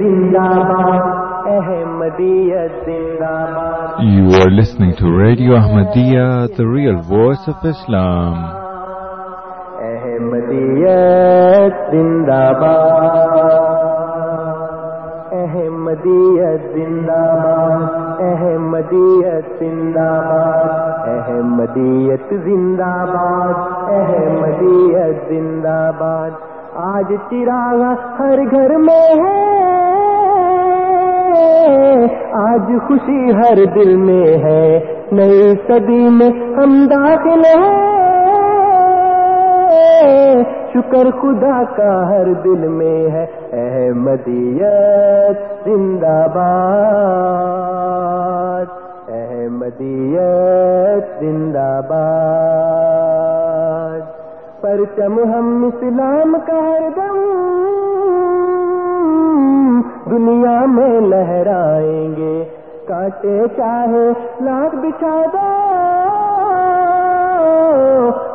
You are listening to Radio Ahmadiyya, the real voice of Islam. احمدیت زندہ احمدیت زندہ باد۔ احمدیت زندہ باد۔ احمدیت زندہ باد۔ احمدیت زندہ باد۔ آج چراغ ہر گھر میں ہے۔ آج خوشی ہر دل میں ہے، نئی صدی میں ہم داخل ہیں۔ شکر خدا کا ہر دل میں ہے، احمدیت زندہ باد۔ احمدیت زندہ باد۔ پرچم ہم اسلام کا ہر دم دنیا میں لہرائیں گے۔ کاٹے چاہے لاکھ بچھا دو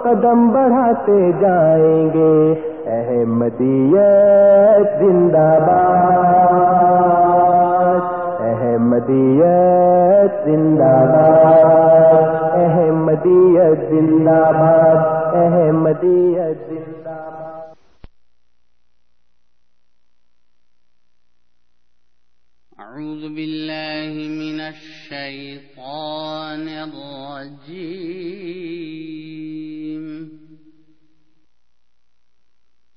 قدم بڑھاتے جائیں گے۔ احمدیت زندہ باد، احمدیت زندہ باد، احمدیت زندہ باد، احمدیت زندہ باد أعوذ بالله من الشيطان الرجيم.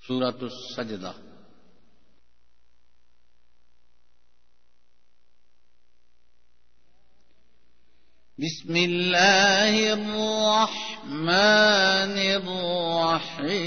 سورة السجدة. بسم الله الرحمن الرحيم.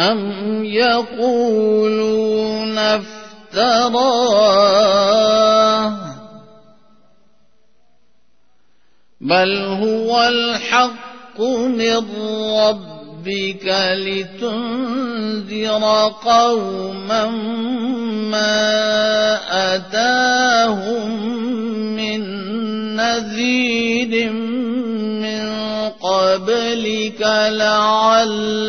أم يقولون افتراه بل هو الحق من ربك لتنذر قوما ما أتاهم من نذير من قبلك لعلهم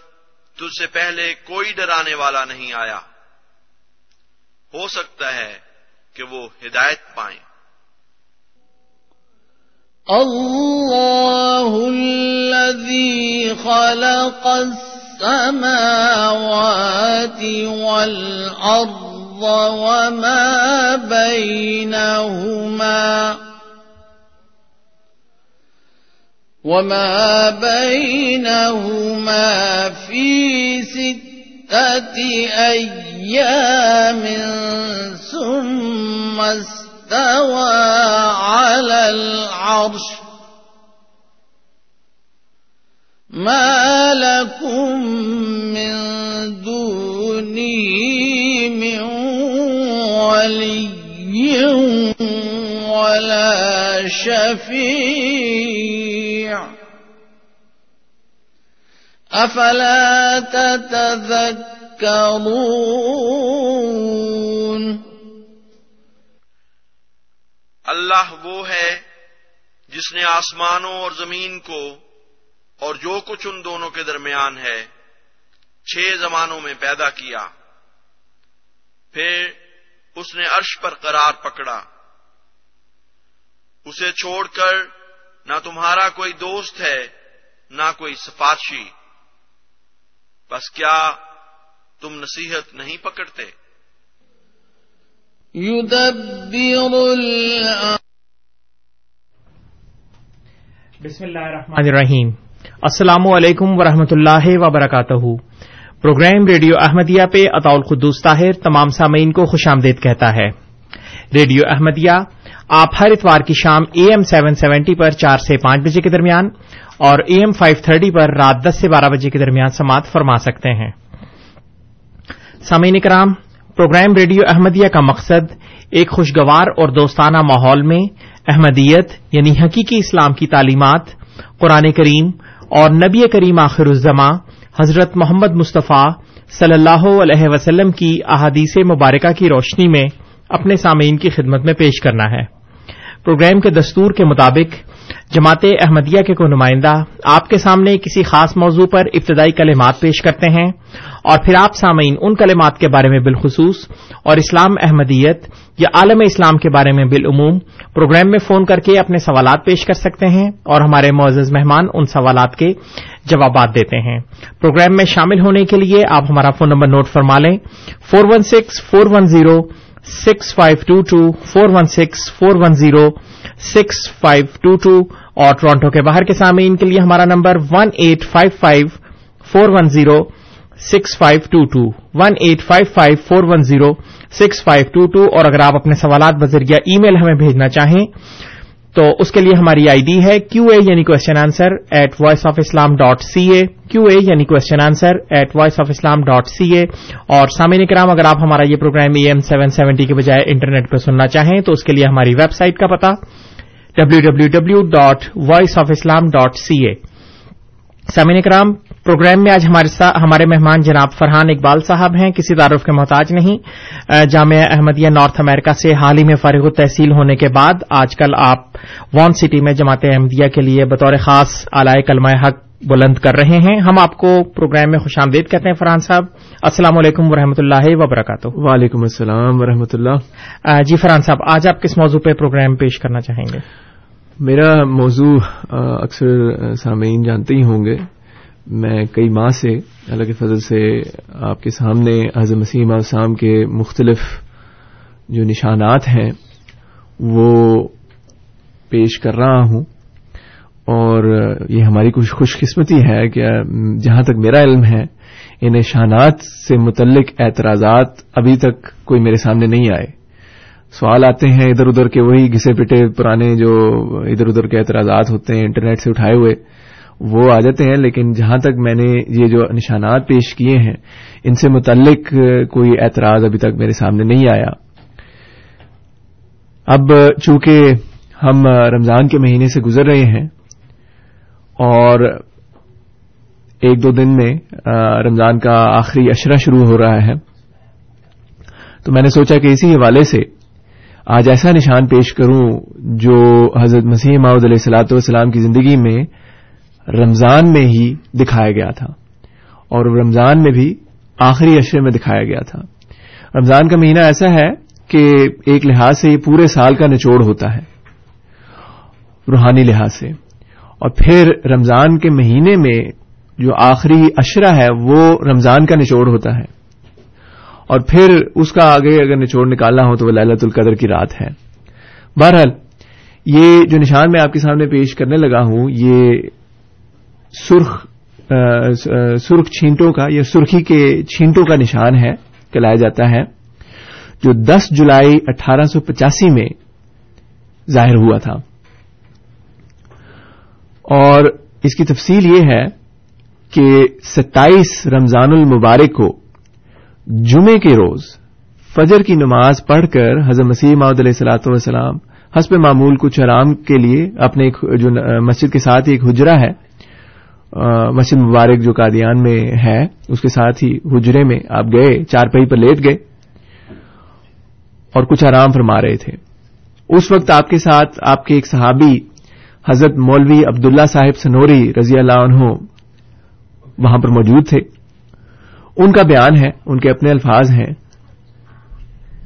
تجھ سے پہلے کوئی ڈرانے والا نہیں آیا۔ ہو سکتا ہے کہ وہ ہدایت پائیں۔ الله الذي خلق السماوات والأرض وما بينهما وما بينهما في ستة أيام ثم استوى على العرش ما لكم من دونه من ولي ولا شفيع. افلا تتذكرون؟ اللہ وہ ہے جس نے آسمانوں اور زمین کو اور جو کچھ ان دونوں کے درمیان ہے چھ زمانوں میں پیدا کیا۔ پھر اس نے عرش پر قرار پکڑا۔ اسے چھوڑ کر نہ تمہارا کوئی دوست ہے نہ کوئی سفارشی بس کیا تم نصیحت نہیں پکڑتے؟ بسم اللہ الرحمن الرحیم۔ السلام علیکم ورحمۃ اللہ وبرکاتہ۔ پروگرام ریڈیو احمدیہ پہ اطاء القدوس طاہر تمام سامعین کو خوش آمدید کہتا ہے۔ ریڈیو احمدیہ آپ ہر اتوار کی شام اے ایم سیون سیونٹی پر چار سے پانچ بجے کے درمیان اور اے ایم فائیو تھرٹی پر رات دس سے بارہ بجے کے درمیان سماعت فرما سکتے ہیں۔ سامعین کرام پروگرام ریڈیو احمدیہ کا مقصد ایک خوشگوار اور دوستانہ ماحول میں احمدیت یعنی حقیقی اسلام کی تعلیمات، قرآن کریم اور نبی کریم آخر الزماں حضرت محمد مصطفیٰ صلی اللہ علیہ وسلم کی احادیث مبارکہ کی روشنی میں اپنے سامعین کی خدمت میں پیش کرنا ہے۔ پروگرام کے دستور کے مطابق جماعت احمدیہ کے کو نمائندہ آپ کے سامنے کسی خاص موضوع پر ابتدائی کلمات پیش کرتے ہیں اور پھر آپ سامعین ان کلمات کے بارے میں بالخصوص اور اسلام احمدیت یا عالم اسلام کے بارے میں بالعموم پروگرام میں فون کر کے اپنے سوالات پیش کر سکتے ہیں اور ہمارے معزز مہمان ان سوالات کے جوابات دیتے ہیں۔ پروگرام میں شامل ہونے کے لیے آپ ہمارا فون نمبر نوٹ فرما لیں۔ Four one six four one zero six five two two, four one six, four one zero, six five two two اور ٹورانٹو کے باہر کے سامعین کے لیے ہمارا number one eight five five, four one zero, six five two two, one eight five five, four one zero, six five two two اور اگر آپ اپنے سوالات بذریعہ ای میل ہمیں بھیجنا چاہیں تو اس کے لیے ہماری آئی ڈی ہے کیو اے یعنی question answer at Voice of Islam dot C A Q A یعنی question answer at Voice of Islam dot C A اور سامعین کرام، اگر آپ ہمارا یہ program E M seven seventy کے بجائے انٹرنیٹ پہ سننا چاہیں تو اس کے لیے ہماری ویب سائٹ کا پتا W W W dot Voice of Islam dot C A سامعین کرام پروگرام میں آج ہمارے مہمان جناب فرحان اقبال صاحب ہیں کسی تعارف کے محتاج نہیں۔ جامعہ احمدیہ نارتھ امریکہ سے حال ہی میں فارغ التحصیل ہونے کے بعد آج کل آپ وان سٹی میں جماعت احمدیہ کے لیے بطور خاص اعلی کلمہ حق بلند کر رہے ہیں۔ ہم آپ کو پروگرام میں خوش آمدید کہتے ہیں فرحان صاحب۔ السلام علیکم و رحمۃ اللہ وبرکاتہ۔ وعلیکم السلام و رحمۃ اللہ جی فرحان صاحب آج آپ کس موضوع پہ پروگرام پیش کرنا چاہیں گے؟ میرا موضوع اکثر سامعین جانتے ہی ہوں گے۔ میں کئی ماہ سے اللہ کے فضل سے آپ کے سامنے حضرت مسیم السلام کے مختلف جو نشانات ہیں، وہ پیش کر رہا ہوں۔ اور یہ ہماری کچھ خوش قسمتی ہے کہ جہاں تک میرا علم ہے ان نشانات سے متعلق اعتراضات ابھی تک کوئی میرے سامنے نہیں آئے۔ سوال آتے ہیں ادھر ادھر کے وہی گھسے پٹے پرانے جو ادھر ادھر کے اعتراضات ہوتے ہیں، انٹرنیٹ سے اٹھائے ہوئے۔ وہ آ جاتے ہیں، لیکن جہاں تک میں نے یہ جو نشانات پیش کیے ہیں، ان سے متعلق کوئی اعتراض ابھی تک میرے سامنے نہیں آیا۔ اب چونکہ ہم رمضان کے مہینے سے گزر رہے ہیں، اور ایک دو دن میں رمضان کا آخری اشرہ شروع ہو رہا ہے، تو میں نے سوچا کہ اسی حوالے سے آج ایسا نشان پیش کروں جو حضرت مسیح ماؤد علیہ السلاۃ والسلام کی زندگی میں رمضان میں ہی دکھایا گیا تھا اور رمضان میں بھی آخری اشرے میں دکھایا گیا تھا۔ رمضان کا مہینہ ایسا ہے کہ ایک لحاظ سے یہ پورے سال کا نچوڑ ہوتا ہے، روحانی لحاظ سے۔ اور پھر رمضان کے مہینے میں جو آخری اشرہ ہے، وہ رمضان کا نچوڑ ہوتا ہے۔ اور پھر اس کا آگے اگر نچوڑ نکالنا ہو تو وہ للت القدر کی رات ہے۔ بہرحال، یہ جو نشان میں آپ کے سامنے پیش کرنے لگا ہوں، یہ سرخ سرخ چھینٹوں کا، یا سرخی کے چھینٹوں کا نشان ہے، کہلایا جاتا ہے، جو دس جولائی اٹھارہ سو پچاسی میں ظاہر ہوا تھا۔ اور اس کی تفصیل یہ ہے کہ ستائیس رمضان المبارک کو جمعے کے روز فجر کی نماز پڑھ کر حضرت مسیح محمد علیہ السلاۃ والسلام حسب معمول کچھ آرام کے لیے اپنے جو مسجد کے ساتھ ایک حجرا ہے مسجد مبارک جو قادیان میں ہے، اس کے ساتھ ہی حجرے میں آپ گئے چار پہی پر لیٹ گئے اور کچھ آرام فرما رہے تھے۔ اس وقت آپ کے ساتھ آپ کے ایک صحابی، حضرت مولوی عبداللہ صاحب سنوری رضی اللہ عنہ، وہاں پر موجود تھے۔ ان کا بیان ہے، ان کے اپنے الفاظ ہیں۔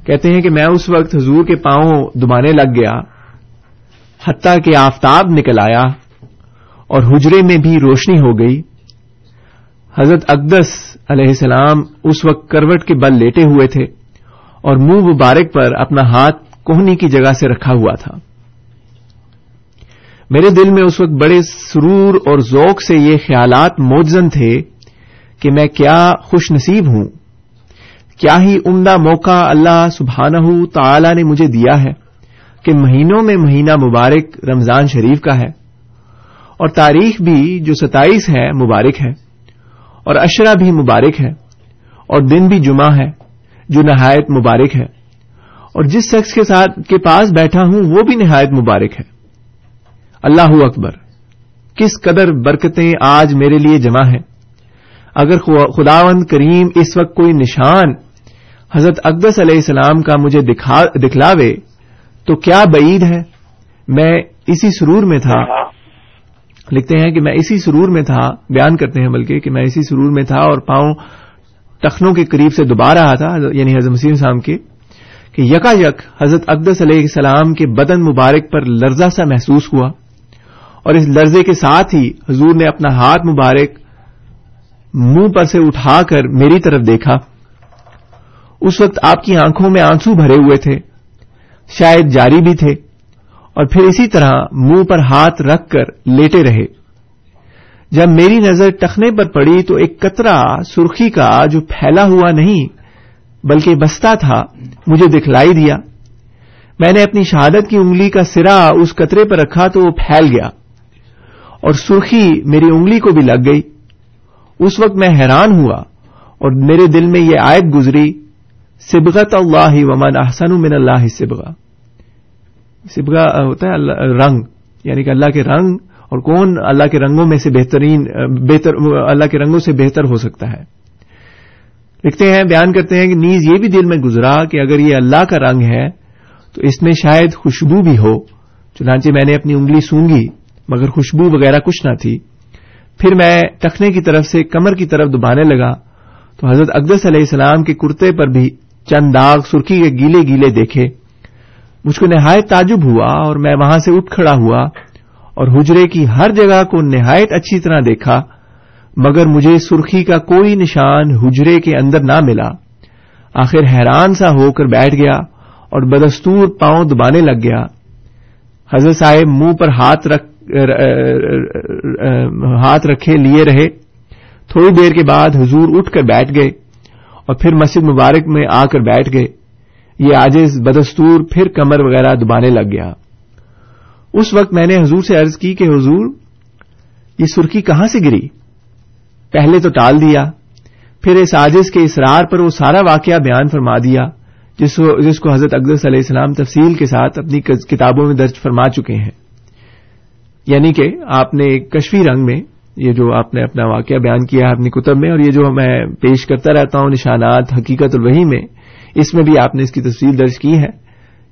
کہتے ہیں کہ میں اس وقت حضور کے پاؤں دبانے لگ گیا، حتیٰ کہ آفتاب نکل آیا۔ اور حجرے میں بھی روشنی ہو گئی۔ حضرت اقدس علیہ السلام اس وقت کروٹ کے بل لیٹے ہوئے تھے اور منہ مبارک پر اپنا ہاتھ کوہنی کی جگہ سے رکھا ہوا تھا۔ میرے دل میں اس وقت بڑے سرور اور ذوق سے یہ خیالات موجزن تھے کہ میں کیا خوش نصیب ہوں۔ کیا ہی عمدہ موقع اللہ سبحانہ تعالی نے مجھے دیا ہے کہ مہینوں میں مہینہ مبارک رمضان شریف کا ہے۔ اور تاریخ بھی جو ستائیس ہے مبارک ہے، اور اشرا بھی مبارک ہے، اور دن بھی جمعہ ہے جو نہایت مبارک ہے۔ اور جس شخص کے ساتھ کے پاس بیٹھا ہوں، وہ بھی نہایت مبارک ہے۔ اللہ اکبر، کس قدر برکتیں آج میرے لیے جمع ہیں۔ اگر خداوند کریم اس وقت کوئی نشان حضرت اقدس علیہ السلام کا مجھے دکھلاوے، تو کیا بعید ہے؟ میں اسی سرور میں تھا۔ ہاں۔ لکھتے ہیں کہ میں اسی سرور میں تھا، بیان کرتے ہیں بلکہ کہ میں اسی سرور میں تھا اور پاؤں ٹخنوں کے قریب سے دبا رہا تھا یعنی حضرت مسیم صاحب کے، کہ یکا یک حضرت اقدس علیہ السلام کے بدن مبارک پر لرزہ سا محسوس ہوا اور اس لرزے کے ساتھ ہی حضور نے اپنا ہاتھ مبارک منہ پر سے اٹھا کر میری طرف دیکھا۔ اس وقت آپ کی آنکھوں میں آنسو بھرے ہوئے تھے، شاید جاری بھی تھے۔ اور پھر اسی طرح منہ پر ہاتھ رکھ کر لیٹے رہے۔ جب میری نظر ٹخنے پر پڑی تو ایک قطرہ سرخی کا جو پھیلا ہوا نہیں بلکہ بستا تھا مجھے دکھلائی دیا۔ میں نے اپنی شہادت کی انگلی کا سرا اس قطرے پر رکھا تو وہ پھیل گیا اور سرخی میری انگلی کو بھی لگ گئی۔ اس وقت میں حیران ہوا اور میرے دل میں یہ آیت گزری، سبغت اللہ ومن احسن من اللہ سبغا سبغا ہوتا ہے رنگ. یعنی کہ اللہ کے رنگ اور کون اللہ کے رنگوں میں سے بہترین بہتر اللہ کے رنگوں سے بہتر ہو سکتا ہے. لکھتے ہیں، بیان کرتے ہیں کہ نیز یہ بھی دل میں گزرا کہ اگر یہ اللہ کا رنگ ہے تو اس میں شاید خوشبو بھی ہو، چنانچہ میں نے اپنی انگلی سونگی مگر خوشبو وغیرہ کچھ نہ تھی۔ پھر میں ٹخنے کی طرف سے کمر کی طرف دبانے لگا تو حضرت اقدس علیہ السلام کے کرتے پر بھی چند داغ سرخی کے گیلے گیلے دیکھے۔ مجھ کو نہایت تعجب ہوا اور میں وہاں سے اٹھ کھڑا ہوا اور حجرے کی ہر جگہ کو نہایت اچھی طرح دیکھا، مگر مجھے سرخی کا کوئی نشان حجرے کے اندر نہ ملا۔ آخر حیران سا ہو کر بیٹھ گیا اور بدستور پاؤں دبانے لگ گیا۔ حضرت صاحب منہ پر ہاتھ رکھ ہاتھ رکھے لیے رہے۔ تھوڑی دیر کے بعد حضور اٹھ کر بیٹھ گئے اور پھر مسجد مبارک میں آ کر بیٹھ گئے۔ یہ آجز بدستور پھر کمر وغیرہ دبانے لگ گیا۔ اس وقت میں نے حضور سے عرض کی کہ حضور، یہ سرخی کہاں سے گری؟ پہلے تو ٹال دیا، پھر اس آجز کے اسرار پر وہ سارا واقعہ بیان فرما دیا، جس کو جس کو حضرت اقدس علیہ السلام تفصیل کے ساتھ اپنی کتابوں میں درج فرما چکے ہیں۔ یعنی کہ آپ نے کشفی رنگ میں، یہ جو آپ نے اپنا واقعہ بیان کیا ہے اپنی کتب میں، اور یہ جو میں پیش کرتا رہتا ہوں نشانات، حقیقت الوحی میں اس میں بھی آپ نے اس کی تصویر درج کی ہے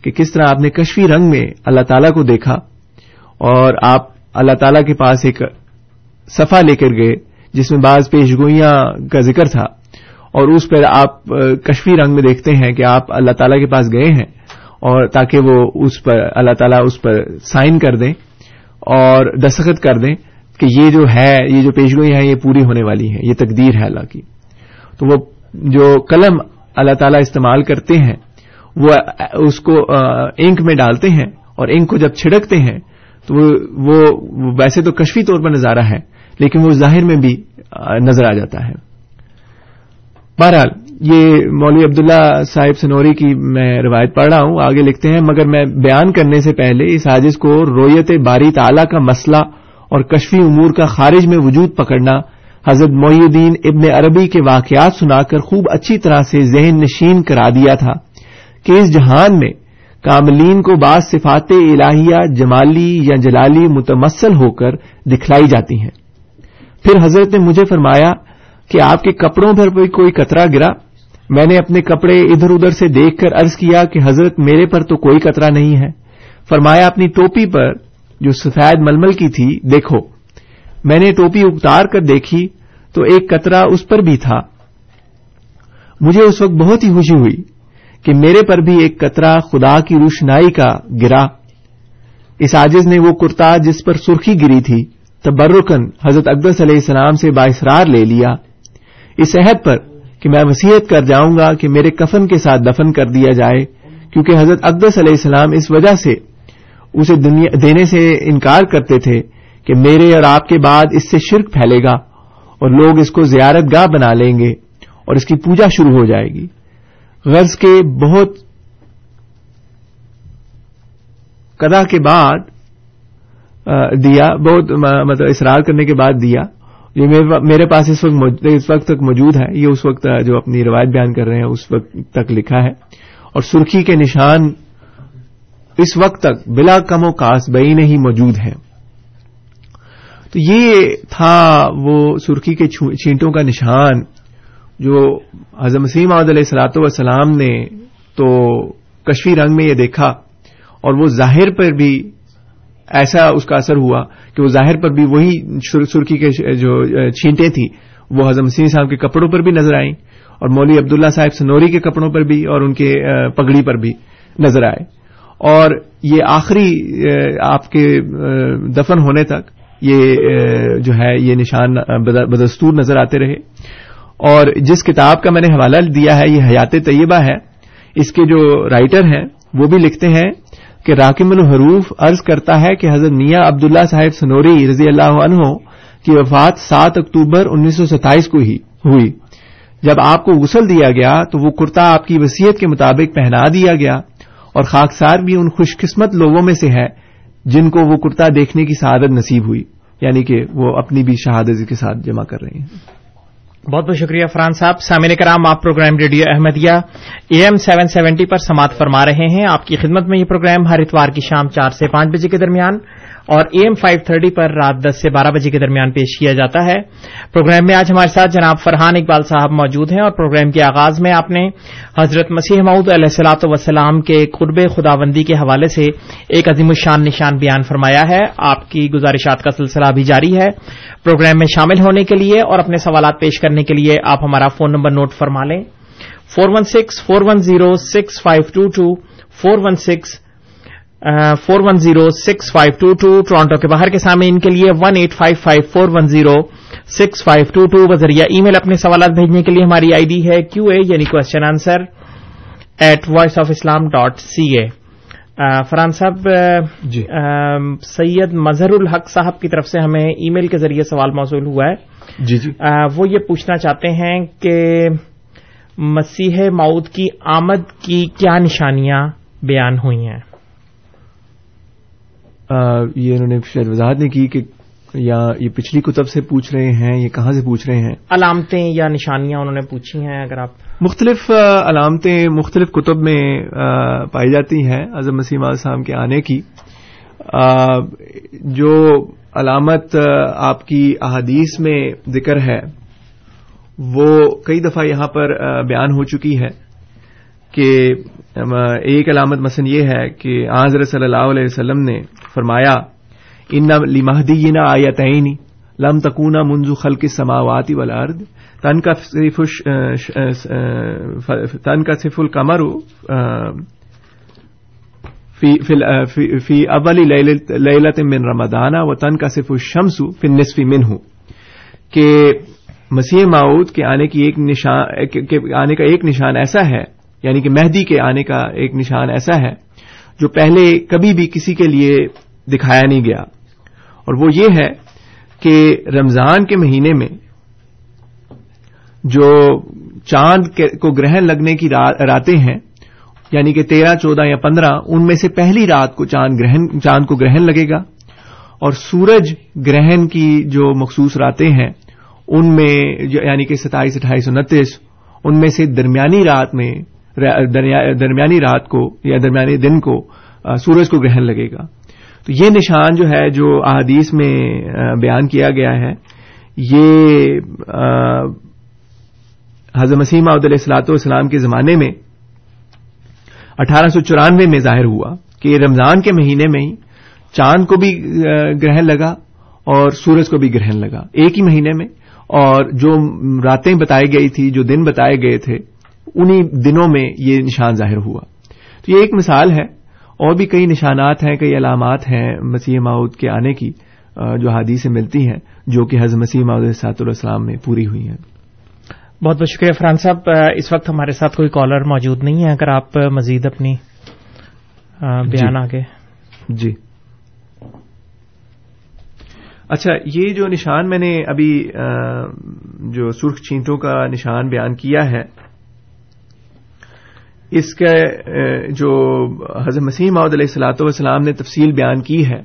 کہ کس طرح آپ نے کشفی رنگ میں اللہ تعالیٰ کو دیکھا اور آپ اللہ تعالیٰ کے پاس ایک صفحہ لے کر گئے جس میں بعض پیشگوئیاں کا ذکر تھا اور اس پر آپ کشفی رنگ میں دیکھتے ہیں کہ آپ اللہ تعالیٰ کے پاس گئے ہیں اور تاکہ وہ اس پر اللہ تعالیٰ اس پر سائن کر دیں اور دستخط کر دیں کہ یہ جو ہے، یہ جو پیشگوئی ہیں، یہ پوری ہونے والی ہیں، یہ تقدیر ہے اللہ کی۔ تو وہ جو قلم اللہ تعالیٰ استعمال کرتے ہیں، وہ اس کو انک میں ڈالتے ہیں اور انک کو جب چھڑکتے ہیں، تو وہ ویسے تو کشفی طور پر نظارہ ہے، لیکن وہ ظاہر میں بھی نظر آ جاتا ہے۔ بہرحال، یہ مولوی عبداللہ صاحب سنوری کی میں روایت پڑھ رہا ہوں، آگے لکھتے ہیں، مگر میں بیان کرنے سے پہلے اس عاجز کو رویت باری تعالی کا مسئلہ اور کشفی امور کا خارج میں وجود پکڑنا حضرت محی الدین ابن عربی کے واقعات سنا کر خوب اچھی طرح سے ذہن نشین کرا دیا تھا کہ اس جہان میں کاملین کو بعض صفات الہیہ جمالی یا جلالی متمثل ہو کر دکھلائی جاتی ہیں۔ پھر حضرت نے مجھے فرمایا کہ آپ کے کپڑوں پر بھی کوئی قطرہ گرا۔ میں نے اپنے کپڑے ادھر ادھر سے دیکھ کر عرض کیا کہ حضرت میرے پر تو کوئی قطرہ نہیں ہے۔ فرمایا اپنی ٹوپی پر جو سفید ململ کی تھی، دیکھو۔ میں نے ٹوپی اتار کر دیکھی تو ایک قطرہ اس پر بھی تھا۔ مجھے اس وقت بہت ہی خوشی ہوئی کہ میرے پر بھی ایک قطرہ خدا کی روشنائی کا گرا۔ اس آجز نے وہ کرتا جس پر سرخی گری تھی تبرکن حضرت اقدس علیہ السلام سے باعثرار لے لیا۔ اس عہد پر کہ میں وسیعت کر جاؤں گا کہ میرے کفن کے ساتھ دفن کر دیا جائے، کیونکہ حضرت اقدس علیہ السلام اس وجہ سے اسے دینے سے انکار کرتے تھے کہ میرے اور آپ کے بعد اس سے شرک پھیلے گا اور لوگ اس کو زیارت گاہ بنا لیں گے اور اس کی پوجا شروع ہو جائے گی۔ غرض کے بہت کدا کے بعد دیا، بہت مطلب اصرار کرنے کے بعد دیا۔ یہ میرے پاس اس وقت اس وقت تک موجود ہے۔ یہ اس وقت جو اپنی روایت بیان کر رہے ہیں، اس وقت تک لکھا ہے۔ اور سرخی کے نشان اس وقت تک بلا کم و کاس بئی نہیں موجود ہے تو یہ تھا وہ سرخی کے چھینٹوں کا نشان جو حضرت مسیم علیہ السلاط والسلام نے تو کشفی رنگ میں یہ دیکھا اور وہ ظاہر پر بھی ایسا اس کا اثر ہوا کہ وہ ظاہر پر بھی وہی سرخی کے جو چھینٹیں تھیں، وہ حضرت مسیم صاحب کے کپڑوں پر بھی نظر آئیں اور مولوی عبداللہ صاحب سنوری کے کپڑوں پر بھی اور ان کے پگڑی پر بھی نظر آئے اور یہ آخری آپ کے دفن ہونے تک یہ جو ہے، یہ نشان بدستور نظر آتے رہے۔ اور جس کتاب کا میں نے حوالہ دیا ہے، یہ حیات طیبہ ہے، اس کے جو رائٹر ہیں، وہ بھی لکھتے ہیں کہ راکم الحروف عرض کرتا ہے کہ حضرت میاں عبداللہ صاحب سنوری رضی اللہ عنہ کی وفات سات اکتوبر انیس سو ستائیس کو ہی ہوئی۔ جب آپ کو غسل دیا گیا، تو وہ کرتا آپ کی وسیعت کے مطابق پہنا دیا گیا۔ اور خاکسار بھی ان خوش قسمت لوگوں میں سے ہے جن کو وہ کرتا دیکھنے کی سعادت نصیب ہوئی یعنی کہ وہ اپنی بھی شہادت کے ساتھ جمع کر رہے ہیں۔ بہت بہت شکریہ فران صاحب۔ سامع کرام، آپ program radio Ahmadiyya A M seven seventy پر سماعت فرما رہے ہیں۔ آپ کی خدمت میں یہ پروگرام ہر اتوار کی شام چار سے پانچ بجے کے درمیان۔ اور اے ایم فائیو تھرٹی پر رات دس سے بارہ بجے کے درمیان پیش کیا جاتا ہے۔ پروگرام میں آج ہمارے ساتھ جناب فرحان اقبال صاحب موجود ہیں اور پروگرام کے آغاز میں آپ نے حضرت مسیح معود علیہ السلاط وسلام کے قرب خداوندی کے حوالے سے ایک عظیم الشان نشان بیان فرمایا ہے۔ آپ کی گزارشات کا سلسلہ بھی جاری ہے۔ پروگرام میں شامل ہونے کے لیے اور اپنے سوالات پیش کرنے کے لیے آپ ہمارا فون نمبر نوٹ فرما لیں۔ Four one six, four one zero, six five two two, four one six four one zero six five two two Toronto کے باہر کے سامنے ان کے لیے one eight five five four one zero six five two two بذریعہ ای میل اپنے سوالات بھیجنے کے لیے ہماری آئی ڈی ہے کیو اے یعنی question answer at Voice of Islam dot C A Farhan صاحب جی۔ سید مظہر الحق صاحب کی طرف سے ہمیں ای میل کے ذریعے سوال موصول ہوا ہے۔ جی جی۔ وہ یہ پوچھنا چاہتے ہیں کہ مسیح ماؤد کی آمد کی کیا نشانیاں بیان ہوئی ہیں؟ یہ انہوں نے شاید وضاحت نہیں کی کہ یا یہ پچھلی کتب سے پوچھ رہے ہیں یہ کہاں سے پوچھ رہے ہیں؟ علامتیں یا نشانیاں انہوں نے پوچھی ہیں اگر آپ مختلف علامتیں مختلف کتب میں پائی جاتی ہیں اعظم مسیم صاحب کے آنے کی۔ جو علامت آپ کی احادیث میں ذکر ہے وہ کئی دفعہ یہاں پر بیان ہو چکی ہے کہ ایک علامت مثلا یہ ہے کہ آضر صلی اللہ علیہ وسلم نے فرمایا، ان لمحدی نہ آیا تعینی لم تکونا منزو خلق سماواتی والارض. تن کا صرف تن کا صف القمر فی اول لیلت من رمضان و تن کا صف الشمس فی النصف منہ۔ کہ مسیح معود کے آنے کی ایک نشان آنے کا ایک نشان ایسا ہے یعنی کہ مہدی کے آنے کا ایک نشان ایسا ہے، جو پہلے کبھی بھی کسی کے لیے دکھایا نہیں گیا۔ اور وہ یہ ہے کہ رمضان کے مہینے میں جو چاند کو گرہن لگنے کی راتیں ہیں یعنی کہ تیرہ، چودہ یا پندرہ، ان میں سے پہلی رات کو چاند گرہن چاند کو گرہن لگے گا۔ اور سورج گرہن کی جو مخصوص راتیں ہیں، ان میں یعنی کہ ستائیس، اٹھائیس، انتیس، ان میں سے درمیانی رات میں درمیانی رات کو یا درمیانی دن کو سورج کو گرہن لگے گا۔ تو یہ نشان جو ہے جو احادیث میں بیان کیا گیا ہے، یہ حضرت مسیم علیہ السلاط والسلام کے زمانے میں، اٹھارہ سو چورانوے میں ظاہر ہوا کہ رمضان کے مہینے میں ہی چاند کو بھی گرہن لگا اور سورج کو بھی گرہن لگا، ایک ہی مہینے میں، اور جو راتیں بتائی گئی تھی، جو دن بتائے گئے تھے، انہی دنوں میں یہ نشان ظاہر ہوا۔ تو یہ ایک مثال ہے اور بھی کئی نشانات ہیں کئی علامات ہیں مسیح ماؤد کے آنے کی جو حادی سے ملتی ہیں جو کہ حضرت مسیح ماؤد سات السلام میں پوری ہوئی ہیں۔ بہت بہت شکریہ فرحان صاحب اس وقت ہمارے ساتھ کوئی کالر موجود نہیں ہے۔ اگر آپ مزید اپنی بیان جی۔ آگے۔ جی۔ اچھا یہ جو نشان میں نے ابھی جو سرخ چینٹوں کا نشان بیان کیا ہے اس کا جو حضرت مسیح محمد علیہ السلاۃ والسلام نے تفصیل بیان کی ہے،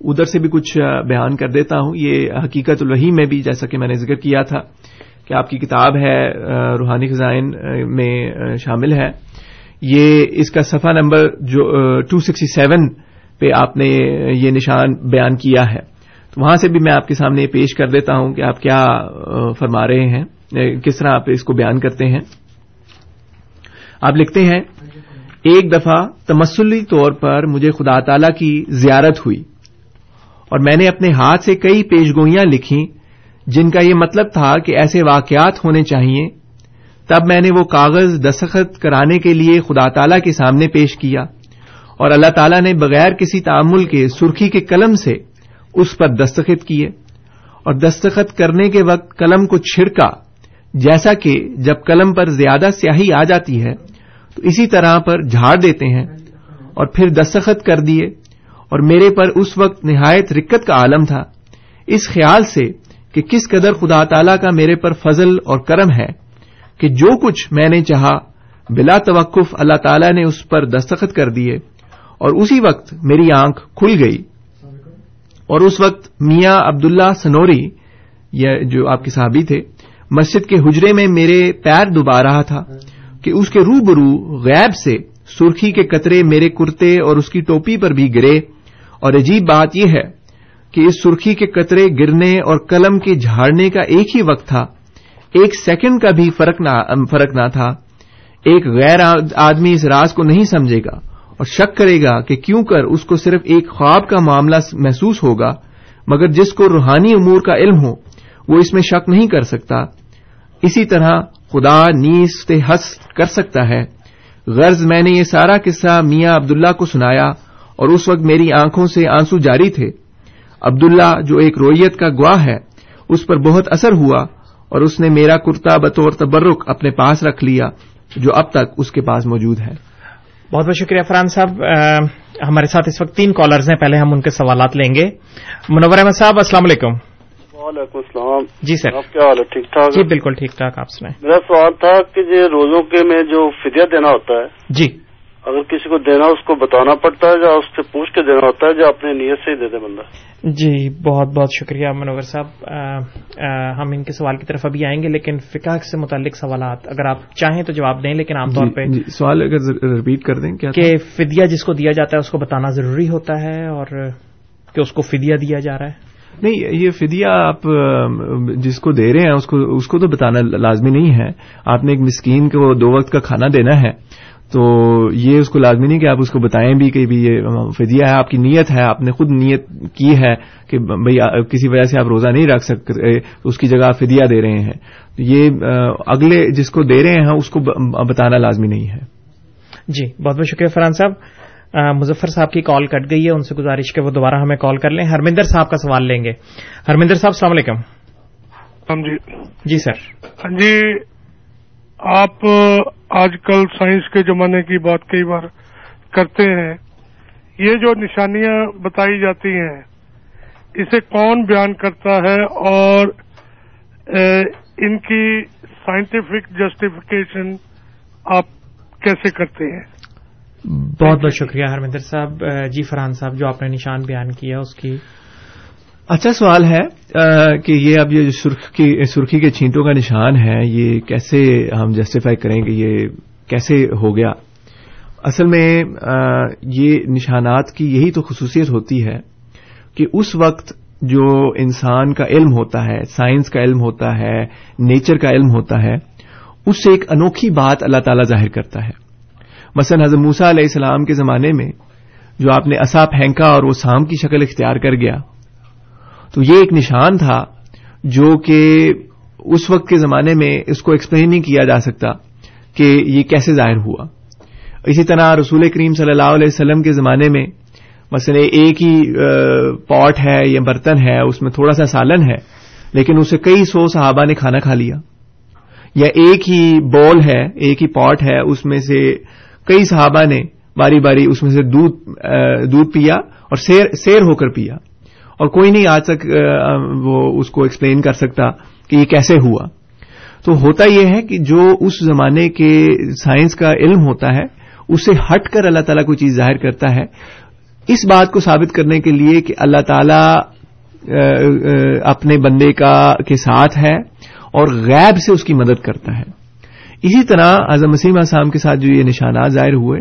ادھر سے بھی کچھ بیان کر دیتا ہوں۔ یہ حقیقت الوحی میں بھی جیسا کہ میں نے ذکر کیا تھا کہ آپ کی کتاب ہے روحانی خزائن میں شامل ہے۔ یہ اس کا صفحہ نمبر جو ٹو سکسٹی سیون پہ آپ نے یہ نشان بیان کیا ہے۔ تو وہاں سے بھی میں آپ کے سامنے پیش کر دیتا ہوں کہ آپ کیا فرما رہے ہیں کس طرح آپ اس کو بیان کرتے ہیں۔ آپ لکھتے ہیں، ایک دفعہ تمسلی طور پر مجھے خدا تعالی کی زیارت ہوئی اور میں نے اپنے ہاتھ سے کئی پیشگوئیاں لکھی جن کا یہ مطلب تھا کہ ایسے واقعات ہونے چاہیے تب میں نے وہ کاغذ دستخط کرانے کے لیے خدا تعالی کے سامنے پیش کیا اور اللہ تعالی نے بغیر کسی تعمل کے سرخی کے قلم سے اس پر دستخط کیے اور دستخط کرنے کے وقت قلم کو چھڑکا جیسا کہ جب قلم پر زیادہ سیاہی آ جاتی ہے تو اسی طرح پر جھاڑ دیتے ہیں اور پھر دستخط کر دیے اور میرے پر اس وقت نہایت رکت کا عالم تھا۔ اس خیال سے کہ کس قدر خدا تعالی کا میرے پر فضل اور کرم ہے کہ جو کچھ میں نے چاہا، بلا توقف اللہ تعالی نے اس پر دستخط کر دیے اور اسی وقت میری آنکھ کھل گئی۔ اور اس وقت میاں عبداللہ سنوری، یہ جو آپ کے صحابی تھے، مسجد کے حجرے میں میرے پیر ڈبا رہا تھا۔ کہ اس کے رو برو غیب سے سرخی کے قطرے میرے کرتے اور اس کی ٹوپی پر بھی گرے۔ اور عجیب بات یہ ہے کہ اس سرخی کے قطرے گرنے اور قلم کے جھاڑنے کا ایک ہی وقت تھا۔ ایک سیکنڈ کا بھی فرق نہ تھا۔ ایک غیر آدمی اس راز کو نہیں سمجھے گا اور شک کرے گا کہ کیوں کر اس کو صرف ایک خواب کا معاملہ محسوس ہوگا، مگر جس کو روحانی امور کا علم ہو، وہ اس میں شک نہیں کر سکتا۔ اسی طرح خدا نیز سے ہس کر سکتا ہے۔ غرض میں نے یہ سارا قصہ میاں عبداللہ کو سنایا اور اس وقت میری آنکھوں سے آنسو جاری تھے۔ عبداللہ جو ایک رویت کا گواہ ہے، اس پر بہت اثر ہوا اور اس نے میرا کرتا بطور تبرک اپنے پاس رکھ لیا، جو اب تک اس کے پاس موجود ہے۔ بہت بہت شکریہ فرحان صاحب۔ ہمارے ساتھ اس وقت تین کالرز ہیں، پہلے ہم ان کے سوالات لیں گے۔ منور احمد صاحب، السلام علیکم۔ وعلیکم السلام۔ جی سر۔ آپ کیا حال ہے؟ ٹھیک ٹھاک جی بالکل ٹھیک ٹھاک آپ سنائیں۔ میرا سوال تھا کہ یہ روزوں کے میں جو فدیہ دینا ہوتا ہے جی۔ اگر کسی کو دینا اس کو بتانا پڑتا ہے یا اس سے پوچھ کے دینا ہوتا ہے یا اپنی نیت سے ہی دے دے بندہ؟ جی بہت بہت شکریہ منور صاحب۔ ہم ان کے سوال کی طرف ابھی آئیں گے لیکن فقہ سے متعلق سوالات اگر آپ چاہیں تو جواب دیں لیکن عام طور پہ جی سوال اگر رپیٹ کر دیں کیا کہ فدیہ جس کو دیا جاتا ہے اس کو بتانا ضروری ہوتا ہے اور کہ اس کو فدیہ دیا جا رہا ہے۔ نہیں، یہ فدیہ آپ جس کو دے رہے ہیں، اس کو اس کو تو بتانا لازمی نہیں ہے۔ آپ نے ایک مسکین کو دو وقت کا کھانا دینا ہے، تو یہ اس کو لازمی نہیں کہ آپ اس کو بتائیں بھی کہ بھی یہ فدیہ ہے، آپ کی نیت ہے، آپ نے خود نیت کی ہے کہ بھائی کسی وجہ سے آپ روزہ نہیں رکھ سکتے اس کی جگہ آپ فدیہ دے رہے ہیں۔ تو یہ اگلے جس کو دے رہے ہیں، اس کو بتانا لازمی نہیں ہے۔ جی بہت بہت شکریہ فرحان صاحب۔ مظفر صاحب کی کال کٹ گئی ہے ان سے گزارش کے وہ دوبارہ ہمیں کال کر لیں۔ ہرمندر صاحب کا سوال لیں گے۔ ہرمندر صاحب السلام علیکم۔ جی۔ جی سر۔ ہاں جی آپ آج کل سائنس کے زمانے کی بات کئی بار کرتے ہیں۔ یہ جو نشانیاں بتائی جاتی ہیں اسے کون بیان کرتا ہے اور ان کی سائنٹیفک جسٹیفیکیشن آپ کیسے کرتے ہیں؟ بہت بہت شکریہ ہرمندر صاحب جی فرحان صاحب، جو آپ نے نشان بیان کیا اس کی۔ اچھا سوال ہے کہ یہ اب یہ سرخی کے چھینٹوں کا نشان ہے، یہ کیسے ہم جسٹیفائی کریں گے یہ کیسے ہو گیا؟ اصل میں یہ نشانات کی یہی تو خصوصیت ہوتی ہے کہ اس وقت جو انسان کا علم ہوتا ہے، سائنس کا علم ہوتا ہے، نیچر کا علم ہوتا ہے، اس سے ایک انوکھی بات اللہ تعالی ظاہر کرتا ہے۔ مثلا حضرت موسا علیہ السلام کے زمانے میں جو آپ نے اصا پھینکا اور وہ سام کی شکل اختیار کر گیا، تو یہ ایک نشان تھا جو کہ اس وقت کے زمانے میں اس کو ایکسپلین نہیں کیا جا سکتا کہ یہ کیسے ظاہر ہوا۔ اسی طرح رسول کریم صلی اللہ علیہ وسلم کے زمانے میں مثلا ایک ہی پاٹ ہے یا برتن ہے، اس میں تھوڑا سا سالن ہے، لیکن اسے کئی سو صحابہ نے کھانا کھا لیا۔ یا ایک ہی بول ہے، ایک ہی پاٹ ہے، اس میں سے کئی صحابہ نے باری باری اس میں سے دودھ پیا اور سیر ہو کر پیا۔ اور کوئی نہیں آج تک وہ اس کو ایکسپلین کر سکتا کہ یہ کیسے ہوا۔ تو ہوتا یہ ہے کہ جو اس زمانے کے سائنس کا علم ہوتا ہے، اسے ہٹ کر اللہ تعالیٰ کوئی چیز ظاہر کرتا ہے۔ اس بات کو ثابت کرنے کے لیے کہ اللہ تعالی اپنے بندے کا، کے ساتھ ہے اور غیب سے اس کی مدد کرتا ہے۔ اسی طرح اعظم مسیم اسام کے ساتھ جو یہ نشانات ظاہر ہوئے،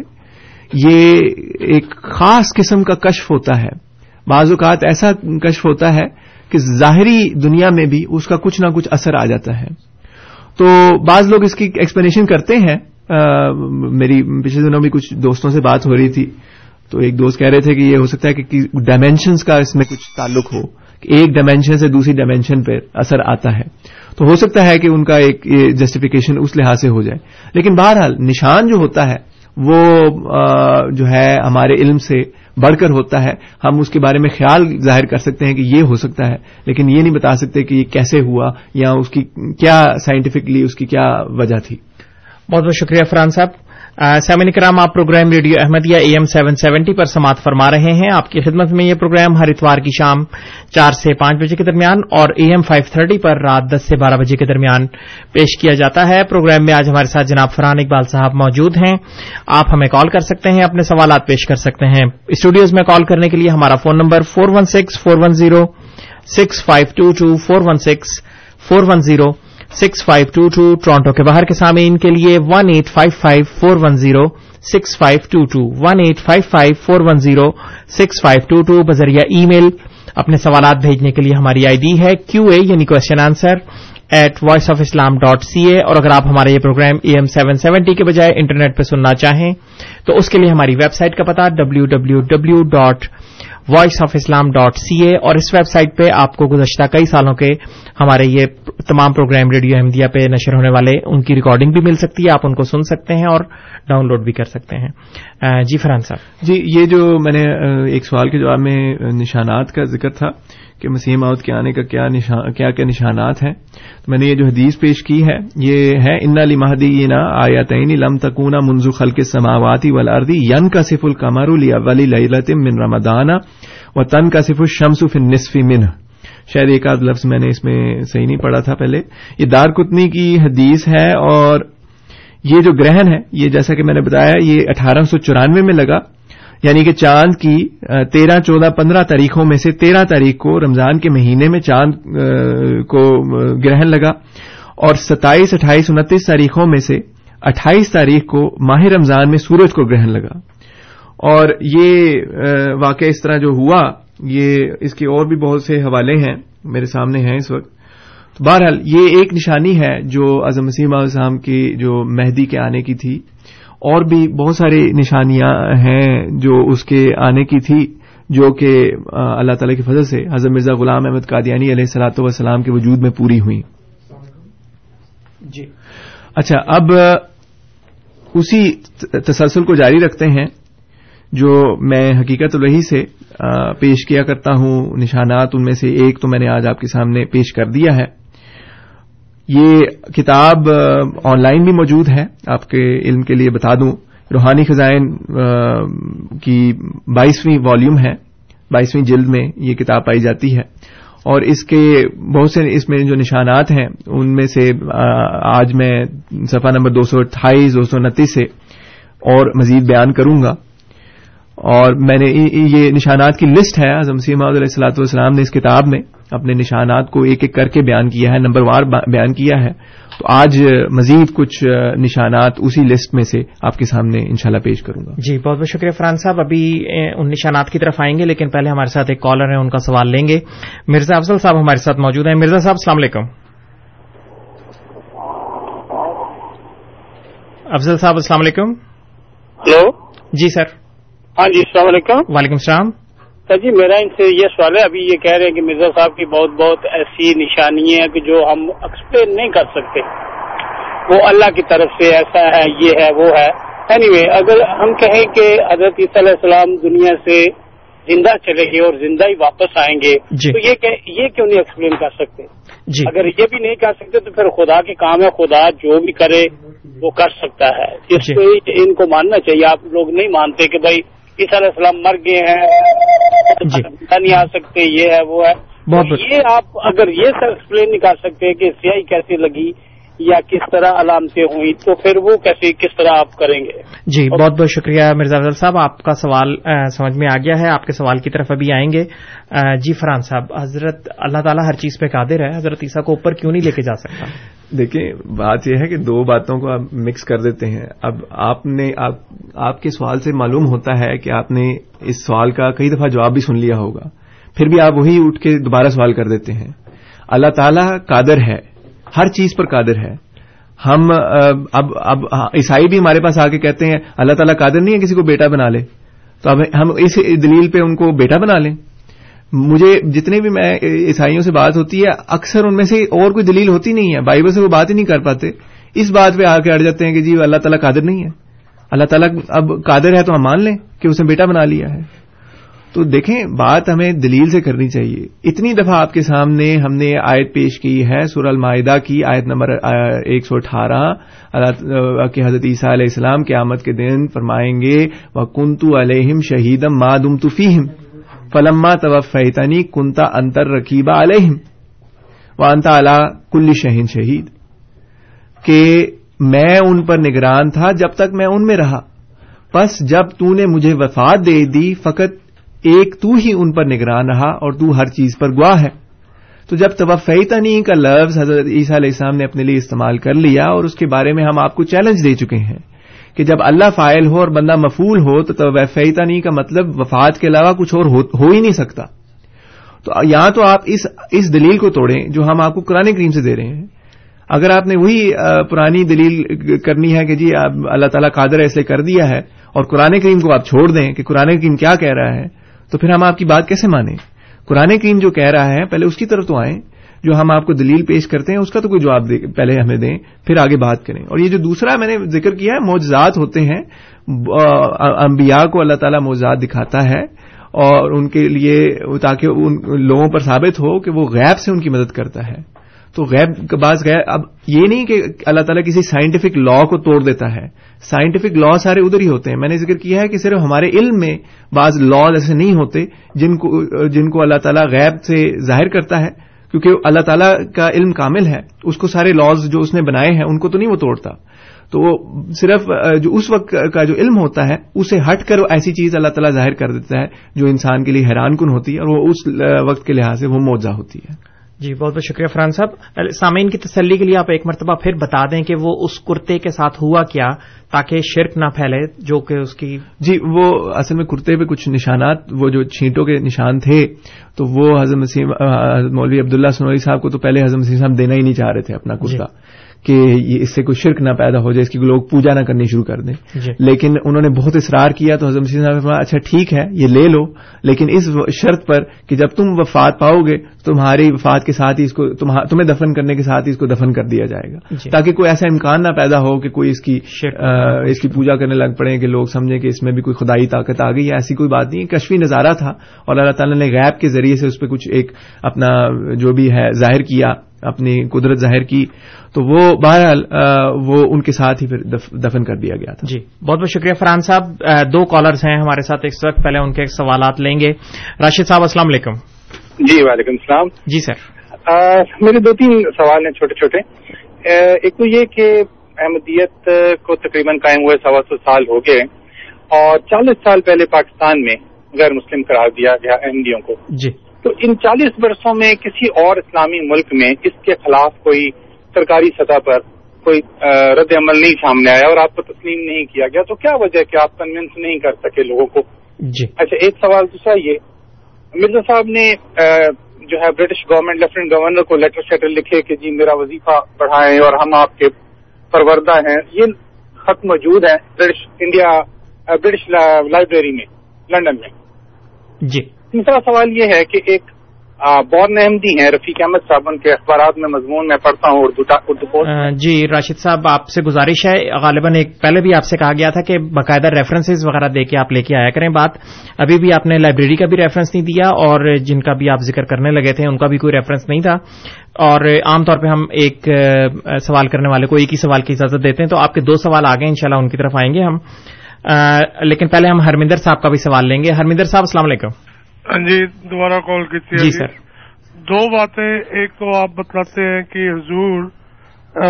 یہ ایک خاص قسم کا کشف ہوتا ہے۔ بعض اوقات ایسا کشف ہوتا ہے کہ ظاہری دنیا میں بھی اس کا کچھ نہ کچھ اثر آ جاتا ہے۔ تو بعض لوگ اس کی ایکسپلینیشن کرتے ہیں۔ میری پچھلے دنوں بھی کچھ دوستوں سے بات ہو رہی تھی۔ تو ایک دوست کہہ رہے تھے کہ یہ ہو سکتا ہے کہ ڈائمینشنس کا اس میں کچھ تعلق ہو۔ ایک ڈائمینشن سے دوسری ڈائمینشن پہ اثر آتا ہے۔ تو ہو سکتا ہے کہ ان کا ایک جسٹیفیکیشن اس لحاظ سے ہو جائے۔ لیکن بہرحال نشان جو ہوتا ہے، وہ جو ہے ہمارے علم سے بڑھ کر ہوتا ہے۔ ہم اس کے بارے میں خیال ظاہر کر سکتے ہیں کہ یہ ہو سکتا ہے، لیکن یہ نہیں بتا سکتے کہ یہ کیسے ہوا یا اس کی کیا سائنٹیفکلی اس کی کیا وجہ تھی۔ بہت بہت شکریہ فرحان صاحب۔ سیمن کرام، آپ program radio Ahmadiyya A M seven seventy پر سماعت فرما رہے ہیں۔ آپ کی خدمت میں یہ پروگرام ہر اتوار کی شام چار سے پانچ بجے کے درمیان اور اے ایم فائیو تھرٹی پر رات دس سے بارہ بجے کے درمیان پیش کیا جاتا ہے۔ پروگرام میں آج ہمارے ساتھ جناب فرحان اقبال صاحب موجود ہیں۔ آپ ہمیں کال کر سکتے ہیں، اپنے سوالات پیش کر سکتے ہیں۔ اسٹوڈیوز میں کال کرنے کے لیے ہمارا phone number four one six four one zero six five two two four one six four one zero six five two two Toronto کے باہر کے سامعین کے لیے one eight five five four one zero six five two two one eight five five four one zero six five two two بذریعہ ای میل اپنے سوالات بھیجنے کے لیے ہماری آئی ڈی ہے کیو اے یعنی question answer at Voice of Islam dot C A اور اگر آپ ہمارا یہ program E M seven seventy کے بجائے انٹرنیٹ پہ سننا چاہیں تو اس کے لیے ہماری ویب سائٹ کا پتا W W W dot Voice of Islam dot C A اور اس ویب سائٹ پہ آپ کو گزشتہ کئی سالوں کے ہمارے یہ تمام پروگرام ریڈیو احمدیہ پہ نشر ہونے والے ان کی ریکارڈنگ بھی مل سکتی ہے، آپ ان کو سن سکتے ہیں اور ڈاؤن لوڈ بھی کر سکتے ہیں۔ جی فرحان صاحب۔ جی یہ جو میں نے ایک سوال کے جواب میں نشانات کا ذکر تھا کہ مسیح موت کے آنے کا کیا کیا کیا نشانات ہیں۔ تو میں نے یہ جو حدیث پیش کی ہے، یہ ہے، ان علی مہدی نا آیا تعین لم تکونا منظو خل کے سماواتی ولاردی ین کا صف القمر ولی لطم من رمدانہ و تن کا صف الشمس فن نصفی من شاید ایک آدھ لفظ میں نے اس میں صحیح نہیں پڑھا تھا پہلے۔ یہ دار کتنی کی حدیث ہے اور یہ جو گرہن ہے، یہ جیسا کہ میں نے بتایا، یہ اٹھارہ سو چورانوے میں لگا۔ یعنی کہ چاند کی تیرہ، چودہ، پندرہ تاریخوں میں سے تیرہ تاریخ کو رمضان کے مہینے میں چاند کو گرہن لگا اور ستائیس، اٹھائیس، انتیس تاریخوں میں سے اٹھائیس تاریخ کو ماہ رمضان میں سورج کو گرہن لگا اور یہ واقعہ اس طرح جو ہوا، یہ اس کے اور بھی بہت سے حوالے ہیں میرے سامنے ہیں اس وقت۔ تو بہرحال یہ ایک نشانی ہے جو اعظم مسیم السلام کی جو مہدی کے آنے کی تھی۔ اور بھی بہت ساری نشانیاں ہیں جو اس کے آنے کی تھی جو کہ اللہ تعالی کی فضل سے حضرت مرزا غلام احمد قادیانی علیہ سلاۃ وسلام کے وجود میں پوری ہوئی جی۔ اچھا اب اسی تسلسل کو جاری رکھتے ہیں جو میں حقیقت الوحی سے پیش کیا کرتا ہوں۔ نشانات ان میں سے ایک تو میں نے آج آپ کے سامنے پیش کر دیا ہے۔ یہ کتاب آن لائن بھی موجود ہے، آپ کے علم کے لیے بتا دوں۔ روحانی خزائن کی بائیسویں والیوم ہے، بائیسویں جلد میں یہ کتاب پائی جاتی ہے۔ اور اس کے بہت سے، اس میں جو نشانات ہیں، ان میں سے آج میں صفحہ نمبر دو سو اٹھائیس، دو سو انتیس سے اور مزید بیان کروں گا۔ اور میں نے یہ نشانات کی لسٹ ہے اعظم سیم علیہ السلاۃ والسلام نے اس کتاب میں اپنے نشانات کو ایک ایک کر کے بیان کیا ہے نمبر وار بیان کیا ہے۔ تو آج مزید کچھ نشانات اسی لسٹ میں سے آپ کے سامنے انشاءاللہ پیش کروں گا۔ جی بہت بہت شکریہ فرحان صاحب۔ ابھی ان نشانات کی طرف آئیں گے لیکن پہلے ہمارے ساتھ ایک کالر ہے ان کا سوال لیں گے۔ مرزا افضل صاحب ہمارے ساتھ موجود ہیں۔ مرزا صاحب السلام علیکم۔ افضل صاحب السلام علیکم۔ ہلو۔ جی سر۔ ہاں جی السلام علیکم۔ وعلیکم السلام۔ سر جی میرا ان سے یہ سوال ہے ابھی یہ کہہ رہے ہیں کہ مرزا صاحب کی بہت بہت ایسی نشانی ہیں کہ جو ہم ایکسپلین نہیں کر سکتے۔ وہ اللہ کی طرف سے ایسا ہے یہ ہے وہ ہے۔ اینی anyway, اگر ہم کہیں کہ حضرت عیسیٰ علیہ السلام دنیا سے زندہ چلے گے اور زندہ ہی واپس آئیں گے جی۔ تو یہ یہ کیوں نہیں ایکسپلین کر سکتے؟ جی۔ اگر یہ بھی نہیں کر سکتے تو پھر خدا کے کام ہے خدا جو بھی کرے وہ کر سکتا ہے۔ اس جی۔ پہ ان کو ماننا چاہیے۔ آپ لوگ نہیں مانتے کہ بھائی عیسیٰ علیہ السلام مر گئے ہیں جی۔ نہیں آ سکتے یہ ہے وہ ہے یہ آپ اگر یہ سر ایکسپلین نہیں کر سکتے کہ سیاہی کیسے لگی یا کس طرح علامتیں ہوئی تو پھر وہ کیسے کس طرح آپ کریں گے؟ جی بہت بہت شکریہ مرزا افضل صاحب آپ کا سوال سمجھ میں آ گیا ہے۔ آپ کے سوال کی طرف ابھی آئیں گے۔ جی فرحان صاحب حضرت اللہ تعالیٰ ہر چیز پہ قادر ہے حضرت عیسیٰ کو اوپر کیوں نہیں لے کے جا سکتا؟ دیکھیں بات یہ ہے کہ دو باتوں کو آپ مکس کر دیتے ہیں۔ اب آپ نے آپ آپ کے سوال سے معلوم ہوتا ہے کہ آپ نے اس سوال کا کئی دفعہ جواب بھی سن لیا ہوگا۔ پھر بھی آپ وہی اٹھ کے دوبارہ سوال کر دیتے ہیں۔ اللہ تعالیٰ قادر ہے۔ ہر چیز پر قادر ہے۔ ہم اب اب عیسائی بھی ہمارے پاس آ کے کہتے ہیں، اللہ تعالیٰ قادر نہیں ہے کسی کو بیٹا بنا لے۔ تو اب ہم اس دلیل پہ ان کو بیٹا بنا لیں۔ مجھے جتنے بھی میں عیسائیوں سے بات ہوتی ہے، اکثر ان میں سے اور کوئی دلیل ہوتی نہیں ہے۔ بائبل سے وہ بات ہی نہیں کر پاتے۔ اس بات پہ آ کے اڑ جاتے ہیں کہ جی اللہ تعالیٰ قادر نہیں ہے۔ اللہ تعالیٰ اب قادر ہے تو ہم مان لیں کہ اس نے بیٹا بنا لیا ہے۔ تو دیکھیں، بات ہمیں دلیل سے کرنی چاہیے۔ اتنی دفعہ آپ کے سامنے ہم نے آیت پیش کی ہے سور المائدہ کی، آیت نمبر ایک سو اٹھارہ۔ کہ حضرت عیسیٰ علیہ السلام کے آمد کے دن فرمائیں گے وہ کنتو علیہم شہیدم مادم تفیم فلما توفیتنی کنتا انتر رکیبہ علیہم وانتا علا کل شہین شہید کہ میں ان پر نگران تھا جب تک میں ان میں رہا۔ بس جب تو نے مجھے وفات دے دی، فقط ایک تو ہی ان پر نگران رہا اور تو ہر چیز پر گواہ ہے۔ تو جب توفیتنی کا لفظ حضرت عیسیٰ علیہ السلام نے اپنے لیے استعمال کر لیا اور اس کے بارے میں ہم آپ کو چیلنج دے چکے ہیں کہ جب اللہ فائل ہو اور بندہ مفول ہو تو توفیتنی کا مطلب وفات کے علاوہ کچھ اور ہو ہی نہیں سکتا۔ تو یہاں تو آپ اس اس دلیل کو توڑیں جو ہم آپ کو قرآن کریم سے دے رہے ہیں۔ اگر آپ نے وہی پرانی دلیل کرنی ہے کہ جی اللہ تعالیٰ قادر ایسے کر دیا ہے اور قرآن کریم کو آپ چھوڑ دیں کہ قرآن کریم کیا کہہ رہا ہے تو پھر ہم آپ کی بات کیسے مانیں؟ قرآن کریم جو کہہ رہا ہے، پہلے اس کی طرف تو آئیں، جو ہم آپ کو دلیل پیش کرتے ہیں، اس کا تو کوئی جواب پہلے ہمیں دیں، پھر آگے بات کریں۔ اور یہ جو دوسرا میں نے ذکر کیا ہے، معجزات ہوتے ہیں انبیاء کو اللہ تعالیٰ معجزات دکھاتا ہے، اور ان کے لیے تاکہ ان لوگوں پر ثابت ہو کہ وہ غیب سے ان کی مدد کرتا ہے۔ تو غیب بعض غیب، اب یہ نہیں کہ اللہ تعالیٰ کسی سائنٹیفک لا کو توڑ دیتا ہے۔ سائنٹیفک لا سارے ادھر ہی ہوتے ہیں۔ میں نے ذکر کیا ہے کہ صرف ہمارے علم میں بعض لا ایسے نہیں ہوتے جن کو جن کو اللہ تعالیٰ غیب سے ظاہر کرتا ہے۔ کیونکہ اللہ تعالیٰ کا علم کامل ہے، اس کو سارے لاز جو اس نے بنائے ہیں، ان کو تو نہیں وہ توڑتا۔ تو وہ صرف، جو اس وقت کا جو علم ہوتا ہے، اسے ہٹ کر ایسی چیز اللہ تعالیٰ ظاہر کر دیتا ہے جو انسان کے لیے حیران کن ہوتی ہے اور وہ اس، وقت کے لحاظ سے وہ موجہ ہوتی ہے۔ جی بہت بہت شکریہ فرحان صاحب۔ سامعین کی تسلی کے لیے آپ ایک مرتبہ پھر بتا دیں کہ وہ اس کرتے کے ساتھ ہوا کیا تاکہ شرک نہ پھیلے جو کہ اس کی جی وہ اصل میں کرتے پہ کچھ نشانات وہ جو چھینٹوں کے نشان تھے تو وہ حضرت مسیم مولوی عبداللہ سنوری صاحب کو تو پہلے حضرت مسیم صاحب دینا ہی نہیں چاہ رہے تھے اپنا کرتا۔ کہ اس سے کوئی شرک نہ پیدا ہو جائے اس کی لوگ پوجا نہ کرنی شروع کر دیں۔ جی۔ لیکن انہوں نے بہت اصرار کیا تو حضرت صاحب نے فرمایا اچھا ٹھیک ہے یہ لے لو لیکن اس شرط پر کہ جب تم وفات پاؤ گے تمہاری وفات کے ساتھ ہی اس کو تمہیں دفن کرنے کے ساتھ ہی اس کو دفن کر دیا جائے گا۔ جی۔ تاکہ کوئی ایسا امکان نہ پیدا ہو کہ کوئی اس کی اس کی پوجا کرنے لگ پڑے کہ لوگ سمجھیں کہ اس میں بھی کوئی خدائی طاقت آ گئی ایسی کوئی بات نہیں کشفی نظارہ تھا اور اللہ تعالیٰ نے غیب کے ذریعے سے اس پہ کچھ ایک اپنا جو بھی ہے ظاہر کیا۔ اپنی قدرت ظاہر کی تو وہ بہرحال وہ ان کے ساتھ ہی پھر دفن کر دیا گیا تھا۔ جی بہت بہت شکریہ فرحان صاحب۔ دو کالرز ہیں ہمارے ساتھ اس وقت پہلے ان کے سوالات لیں گے۔ راشد صاحب السلام علیکم۔ جی وعلیکم السلام۔ جی سر۔ میرے دو تین سوال ہیں چھوٹے چھوٹے۔ ایک تو یہ کہ احمدیت کو تقریباً قائم ہوئے سوا سو سال ہو گئے اور چالیس سال پہلے پاکستان میں غیر مسلم قرار دیا گیا احمدیوں کو۔ جی۔ تو ان چالیس برسوں میں کسی اور اسلامی ملک میں اس کے خلاف کوئی سرکاری سطح پر کوئی رد عمل نہیں سامنے آیا اور آپ کو تسلیم نہیں کیا گیا تو کیا وجہ ہے کہ آپ کنوینس نہیں کر سکے لوگوں کو؟ جی۔ اچھا ایک سوال دوسرا یہ مرزا صاحب نے جو ہے برٹش گورنمنٹ لیفٹنٹ گورنر کو لیٹر شیٹر لکھے کہ جی میرا وظیفہ بڑھائیں اور ہم آپ کے پروردہ ہیں یہ خط موجود ہے برٹش انڈیا برٹش لائبریری میں لنڈن میں۔ جی۔ تیسرا سوال یہ ہے کہ ایک بورن احمدی ہیں، رفیق احمد صاحب، ان کے اخبارات میں مضمون میں پڑھتا ہوں اردو اردو جی راشد صاحب، آپ سے گزارش ہے، غالباً ایک، پہلے بھی آپ سے کہا گیا تھا کہ باقاعدہ ریفرنسز وغیرہ دے کے آپ لے کے آیا کریں بات. ابھی بھی آپ نے لائبریری کا بھی ریفرنس نہیں دیا اور جن کا بھی آپ ذکر کرنے لگے تھے، ان کا بھی کوئی ریفرنس نہیں تھا. اور عام طور پہ ہم ایک سوال کرنے والے کو ایک ہی سوال کی اجازت دیتے ہیں، تو آپ کے دو سوال آ گئے ان ان کی طرف آئیں گے ہم. لیکن پہلے ہم ہرمندر صاحب کا بھی سوال لیں گے. ہرمندر صاحب، السلام علیکم. جی دوبارہ کال کی تھی جی سر۔ دو باتیں ایک تو آپ بتلاتے ہیں کہ حضور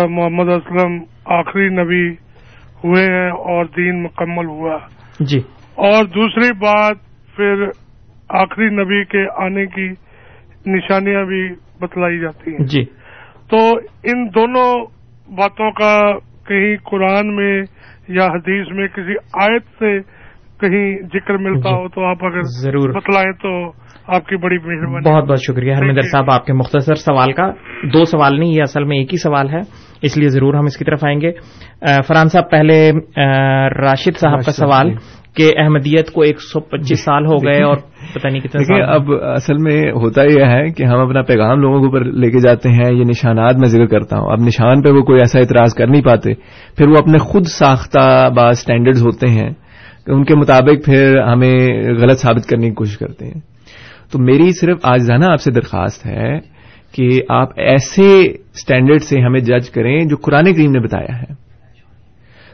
محمد اسلم آخری نبی ہوئے ہیں اور دین مکمل ہوا۔ جی۔ اور دوسری بات پھر آخری نبی کے آنے کی نشانیاں بھی بتلائی جاتی ہیں۔ جی۔ تو ان دونوں باتوں کا کہیں قرآن میں یا حدیث میں کسی آیت سے کہیں ذکر ملتا جی ہو تو آپ اگر ضرور۔ بتلائیں تو آپ کی بڑی مہربانی بہت بہت شکریہ ہرمندر صاحب آپ کے مختصر سوال کا۔ دو سوال نہیں یہ اصل میں ایک ہی سوال ہے اس لیے ضرور ہم اس کی طرف آئیں گے۔ فرحان صاحب پہلے راشد صاحب کا سوال جی۔ کہ احمدیت کو ایک سو پچیس سال ہو گئے اور پتہ نہیں کتنے اب اصل میں ہوتا یہ ہے کہ ہم اپنا پیغام لوگوں کے اوپر لے کے جاتے ہیں یہ نشانات میں ذکر کرتا ہوں۔ اب نشان پہ وہ کوئی ایسا اعتراض کر نہیں پاتے۔ پھر وہ اپنے خود ساختہ بعض اسٹینڈرڈز ہوتے ہیں۔ ان کے مطابق پھر ہمیں غلط ثابت کرنے کی کوشش کرتے ہیں۔ تو میری صرف آج جانا آپ سے درخواست ہے کہ آپ ایسے اسٹینڈرڈ سے ہمیں جج کریں جو قرآن کریم نے بتایا ہے۔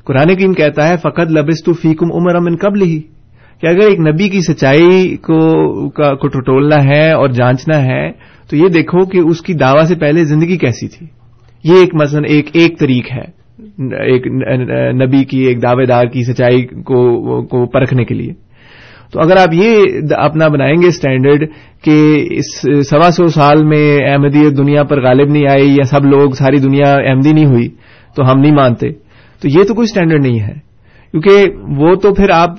قرآن کریم کہتا ہے فقط لبس تو فیکم عمر امن قبل ہی کہ اگر ایک نبی کی سچائی کو ٹٹولنا ہے اور جانچنا ہے، تو یہ دیکھو کہ اس کی دعوی سے پہلے زندگی کیسی تھی۔ یہ ایک مثلا ایک ایک طریق ہے۔ ایک نبی کی، ایک دعوے دار کی، سچائی کو پرکھنے کے لیے۔ تو اگر آپ یہ اپنا بنائیں گے اسٹینڈرڈ کہ اس سوا سو سال میں احمدیت دنیا پر غالب نہیں آئی یا سب لوگ، ساری دنیا احمدی نہیں ہوئی، تو ہم نہیں مانتے۔ تو یہ تو کوئی اسٹینڈرڈ نہیں ہے۔ کیونکہ وہ تو پھر آپ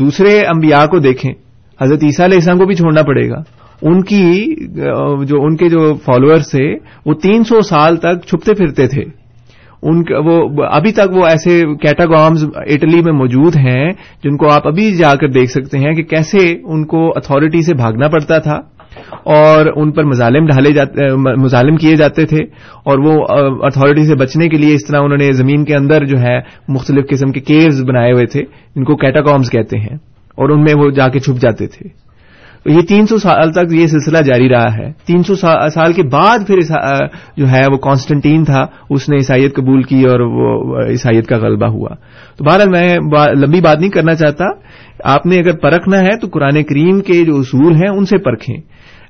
دوسرے انبیاء کو دیکھیں۔ حضرت عیسیٰ علیہ السلام کو بھی چھوڑنا پڑے گا۔ ان کی، جو، ان کے جو فالوورس تھے، وہ تین سو سال تک چھپتے پھرتے تھے۔ ان وہ ابھی تک وہ ایسے کیٹاگامز اٹلی میں موجود ہیں جن کو آپ ابھی جا کر دیکھ سکتے ہیں کہ کیسے ان کو اتارٹی سے بھاگنا پڑتا تھا اور ان پر مظالم ڈھالے جاتے مظالم کیے جاتے تھے اور وہ اتارٹی سے بچنے کے لیے اس طرح انہوں نے زمین کے اندر جو ہے مختلف قسم کے کیوز بنائے ہوئے تھے ان کو کیٹاکامز کہتے ہیں، اور ان میں وہ جا کے چھپ جاتے تھے۔ یہ تین سو سال تک یہ سلسلہ جاری رہا ہے۔ تین سو سال کے بعد پھر جو ہے وہ کانسٹنٹین تھا، اس نے عیسائیت قبول کی اور وہ عیسائیت کا غلبہ ہوا۔ تو بہرحال میں لمبی بات نہیں کرنا چاہتا۔ آپ نے اگر پرکھنا ہے تو قرآن کریم کے جو اصول ہیں ان سے پرکھیں۔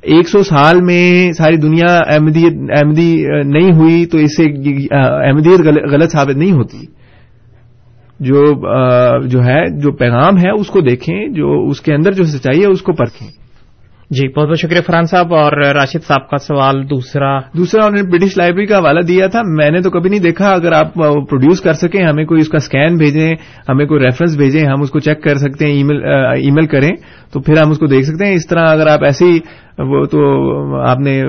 ایک سو سال میں ساری دنیا احمدی نہیں ہوئی تو اس سے احمدیت غلط ثابت نہیں ہوتی۔ جو جو ہے جو پیغام ہے اس کو دیکھیں جو اس کے اندر جو سچائی ہے اس کو پرکھیں۔ جی بہت بہت شکریہ فرحان صاحب اور راشد صاحب کا سوال دوسرا۔ دوسرا انہوں نے برٹش لائبریری کا حوالہ دیا تھا۔ میں نے تو کبھی نہیں دیکھا۔ اگر آپ پروڈیوس کر سکیں ہمیں کوئی اس کا اسکین بھیجیں ہمیں کوئی ریفرنس بھیجیں ہم اس کو چیک کر سکتے ہیں ای میل کریں۔ تو پھر ہم اس کو دیکھ سکتے ہیں۔ اس طرح اگر آپ ایسے ہی وہ تو آپ نے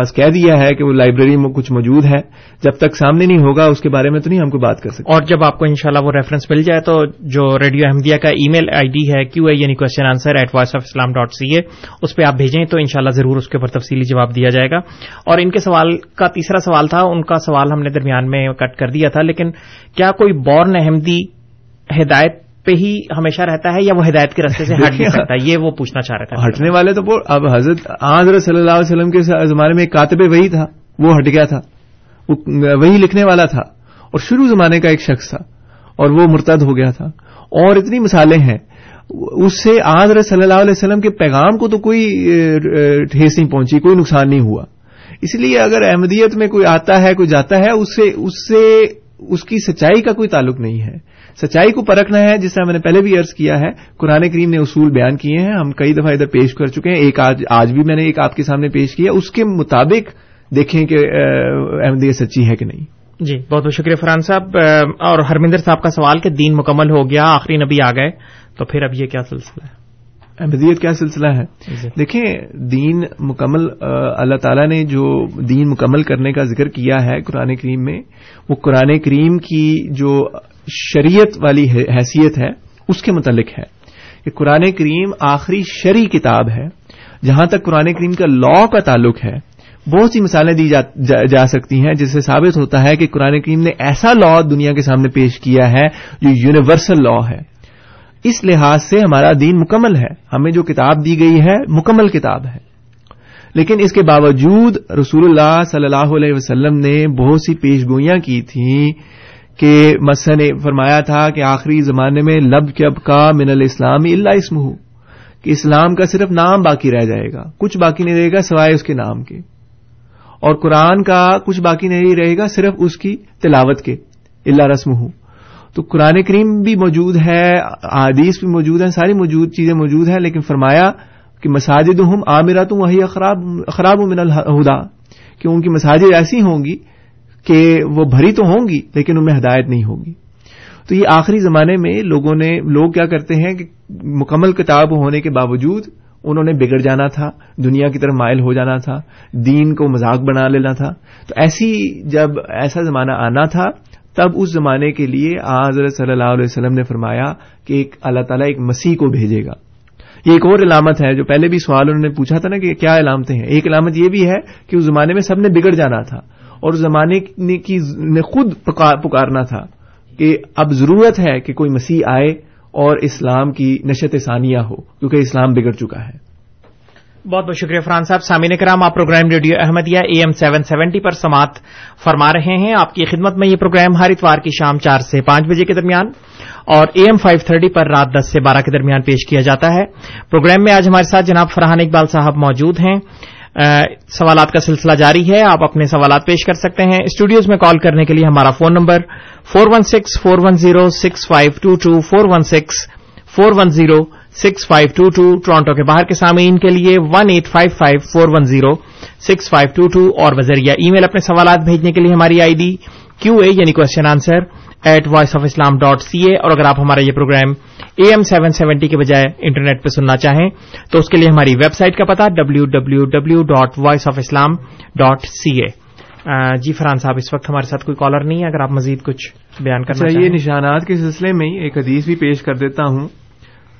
بس کہہ دیا ہے کہ وہ لائبریری میں کچھ موجود ہے۔ جب تک سامنے نہیں ہوگا، اس کے بارے میں تو نہیں ہم کو بات کر سکتے۔ اور جب آپ کو انشاءاللہ وہ ریفرنس مل جائے تو جو ریڈیو احمدیہ کا ای میل آئی ڈی ہے کیو اے یعنی question answer at Voice of Islam dot C A اس پہ آپ بھیجیں تو انشاءاللہ ضرور اس کے اوپر تفصیلی جواب دیا جائے گا۔ اور ان کے سوال کا تیسرا سوال تھا، ان کا سوال ہم نے درمیان میں کٹ کر دیا تھا، لیکن کیا کوئی بورن احمدی ہدایت پہ ہی ہمیشہ رہتا ہے یا وہ ہدایت کے رستے سے ہٹ نہیں سکتا؟ یہ وہ پوچھنا چاہ رہا تھا۔ ہٹنے والے تو اب حضرت حضرت صلی اللہ علیہ وسلم کے زمانے میں ایک کاتب وہی تھا وہ ہٹ گیا تھا۔ وہ وہی لکھنے والا تھا۔ اور شروع زمانے کا ایک شخص تھا۔ اور وہ مرتد ہو گیا تھا۔ اور اتنی مثالیں ہیں۔ اس سے حضرت صلی اللہ علیہ وسلم کے پیغام کو تو کوئی ٹھیس نہیں پہنچی کوئی نقصان نہیں ہوا۔ اس لیے اگر احمدیت میں کوئی آتا ہے کوئی جاتا ہے اس سے اس سے اس کی سچائی کا کوئی تعلق نہیں ہے۔ سچائی کو پرکھنا ہے جس طرح میں نے پہلے بھی عرض کیا ہے قرآن کریم نے اصول بیان کیے ہیں ہم کئی دفعہ ادھر پیش کر چکے ہیں ایک آج آج بھی میں نے ایک آپ کے سامنے پیش کیا اس کے مطابق دیکھیں کہ احمدیت سچی ہے کہ نہیں؟ جی بہت بہت شکریہ فرحان صاحب اور ہرمندر صاحب کا سوال کہ دین مکمل ہو گیا آخری نبی آ گئے تو پھر اب یہ کیا سلسلہ ہے؟ احمدیت کیا سلسلہ ہے؟ جی۔ دیکھیں دین مکمل اللہ تعالیٰ نے جو دین مکمل کرنے کا ذکر کیا ہے قرآن کریم میں وہ قرآن کریم کی جو شریعت والی حیثیت ہے اس کے متعلق ہے کہ قرآن کریم آخری شرعی کتاب ہے جہاں تک قرآن کریم کا لا کا تعلق ہے بہت سی مثالیں دی جا, جا, جا سکتی ہیں جس سے ثابت ہوتا ہے کہ قرآن کریم نے ایسا لا دنیا کے سامنے پیش کیا ہے جو یونیورسل لا ہے۔ اس لحاظ سے ہمارا دین مکمل ہے ہمیں جو کتاب دی گئی ہے مکمل کتاب ہے۔ لیکن اس کے باوجود رسول اللہ صلی اللہ علیہ وسلم نے بہت سی پیش گوئیاں کی تھیں کہ مسن نے فرمایا تھا کہ آخری زمانے میں لب کب کا من الاسلام اللہ اسم ہو کہ اسلام کا صرف نام باقی رہ جائے گا، کچھ باقی نہیں رہے گا سوائے اس کے نام کے۔ اور قرآن کا کچھ باقی نہیں رہے گا صرف اس کی تلاوت کے اللہ رسم ہوں تو قرآن کریم بھی موجود ہے حدیث بھی موجود ہے ساری موجود چیزیں موجود ہیں، لیکن فرمایا کہ مساجد ہم عامرہ تم وہی خراب من الہدا کہ ان کی مساجد ایسی ہوں گی کہ وہ بھری تو ہوں گی لیکن ان میں ہدایت نہیں ہوگی۔ تو یہ آخری زمانے میں لوگوں نے، لوگ کیا کرتے ہیں کہ مکمل کتاب ہونے کے باوجود انہوں نے بگڑ جانا تھا، دنیا کی طرف مائل ہو جانا تھا، دین کو مذاق بنا لینا تھا۔ تو ایسی جب ایسا زمانہ آنا تھا، تب اس زمانے کے لیے حضرت صلی اللہ علیہ وسلم نے فرمایا کہ ایک اللہ تعالیٰ ایک مسیح کو بھیجے گا۔ یہ ایک اور علامت ہے جو پہلے بھی سوال انہوں نے پوچھا تھا نا کہ کیا علامتیں ہیں۔ ایک علامت یہ بھی ہے کہ اس زمانے میں سب نے بگڑ جانا تھا۔ اور اس زمانے نے خود پکارنا تھا کہ اب ضرورت ہے کہ کوئی مسیح آئے اور اسلام کی نشت ثانیہ ہو، کیونکہ اسلام بگڑ چکا ہے۔ بہت بہت شکریہ فرحان صاحب۔ سامعین کرام، آپ program radio Ahmadiyya A M seven seventy پر سماعت فرما رہے ہیں۔ آپ کی خدمت میں یہ پروگرام ہر اتوار کی شام چار سے پانچ بجے کے درمیان اور اے ایم فائیو تھرٹی پر رات دس سے بارہ کے درمیان پیش کیا جاتا ہے۔ پروگرام میں آج ہمارے ساتھ جناب فرحان اقبال صاحب موجود ہیں۔ سوالات کا سلسلہ جاری ہے، آپ اپنے سوالات پیش کر سکتے ہیں۔ اسٹوڈیوز میں کال کرنے کے لیے ہمارا phone number four one six, four one zero, six five two two, four one six, four one zero, six five two two, Toronto کے باہر کے سامعین کے لیے one eight five five, four one zero, six five two two, اور وزریا ای میل اپنے سوالات بھیجنے کے لیے ہماری آئی ڈی کیو اے یعنی question answer at Voice of Islam dot C A اور اگر آپ ہمارا یہ program A M seven seventy کے بجائے انٹرنیٹ پہ سننا چاہیں تو اس کے لیے ہماری ویب سائٹ کا پتا W W W dot Voice of Islam dot C A جی فرحان صاحب اس وقت ہمارے ساتھ کوئی کالر نہیں ہے۔ اگر آپ مزید کچھ بیان کرنا اچھا، یہ نشانات کے سلسلے میں ایک حدیث بھی پیش کر دیتا ہوں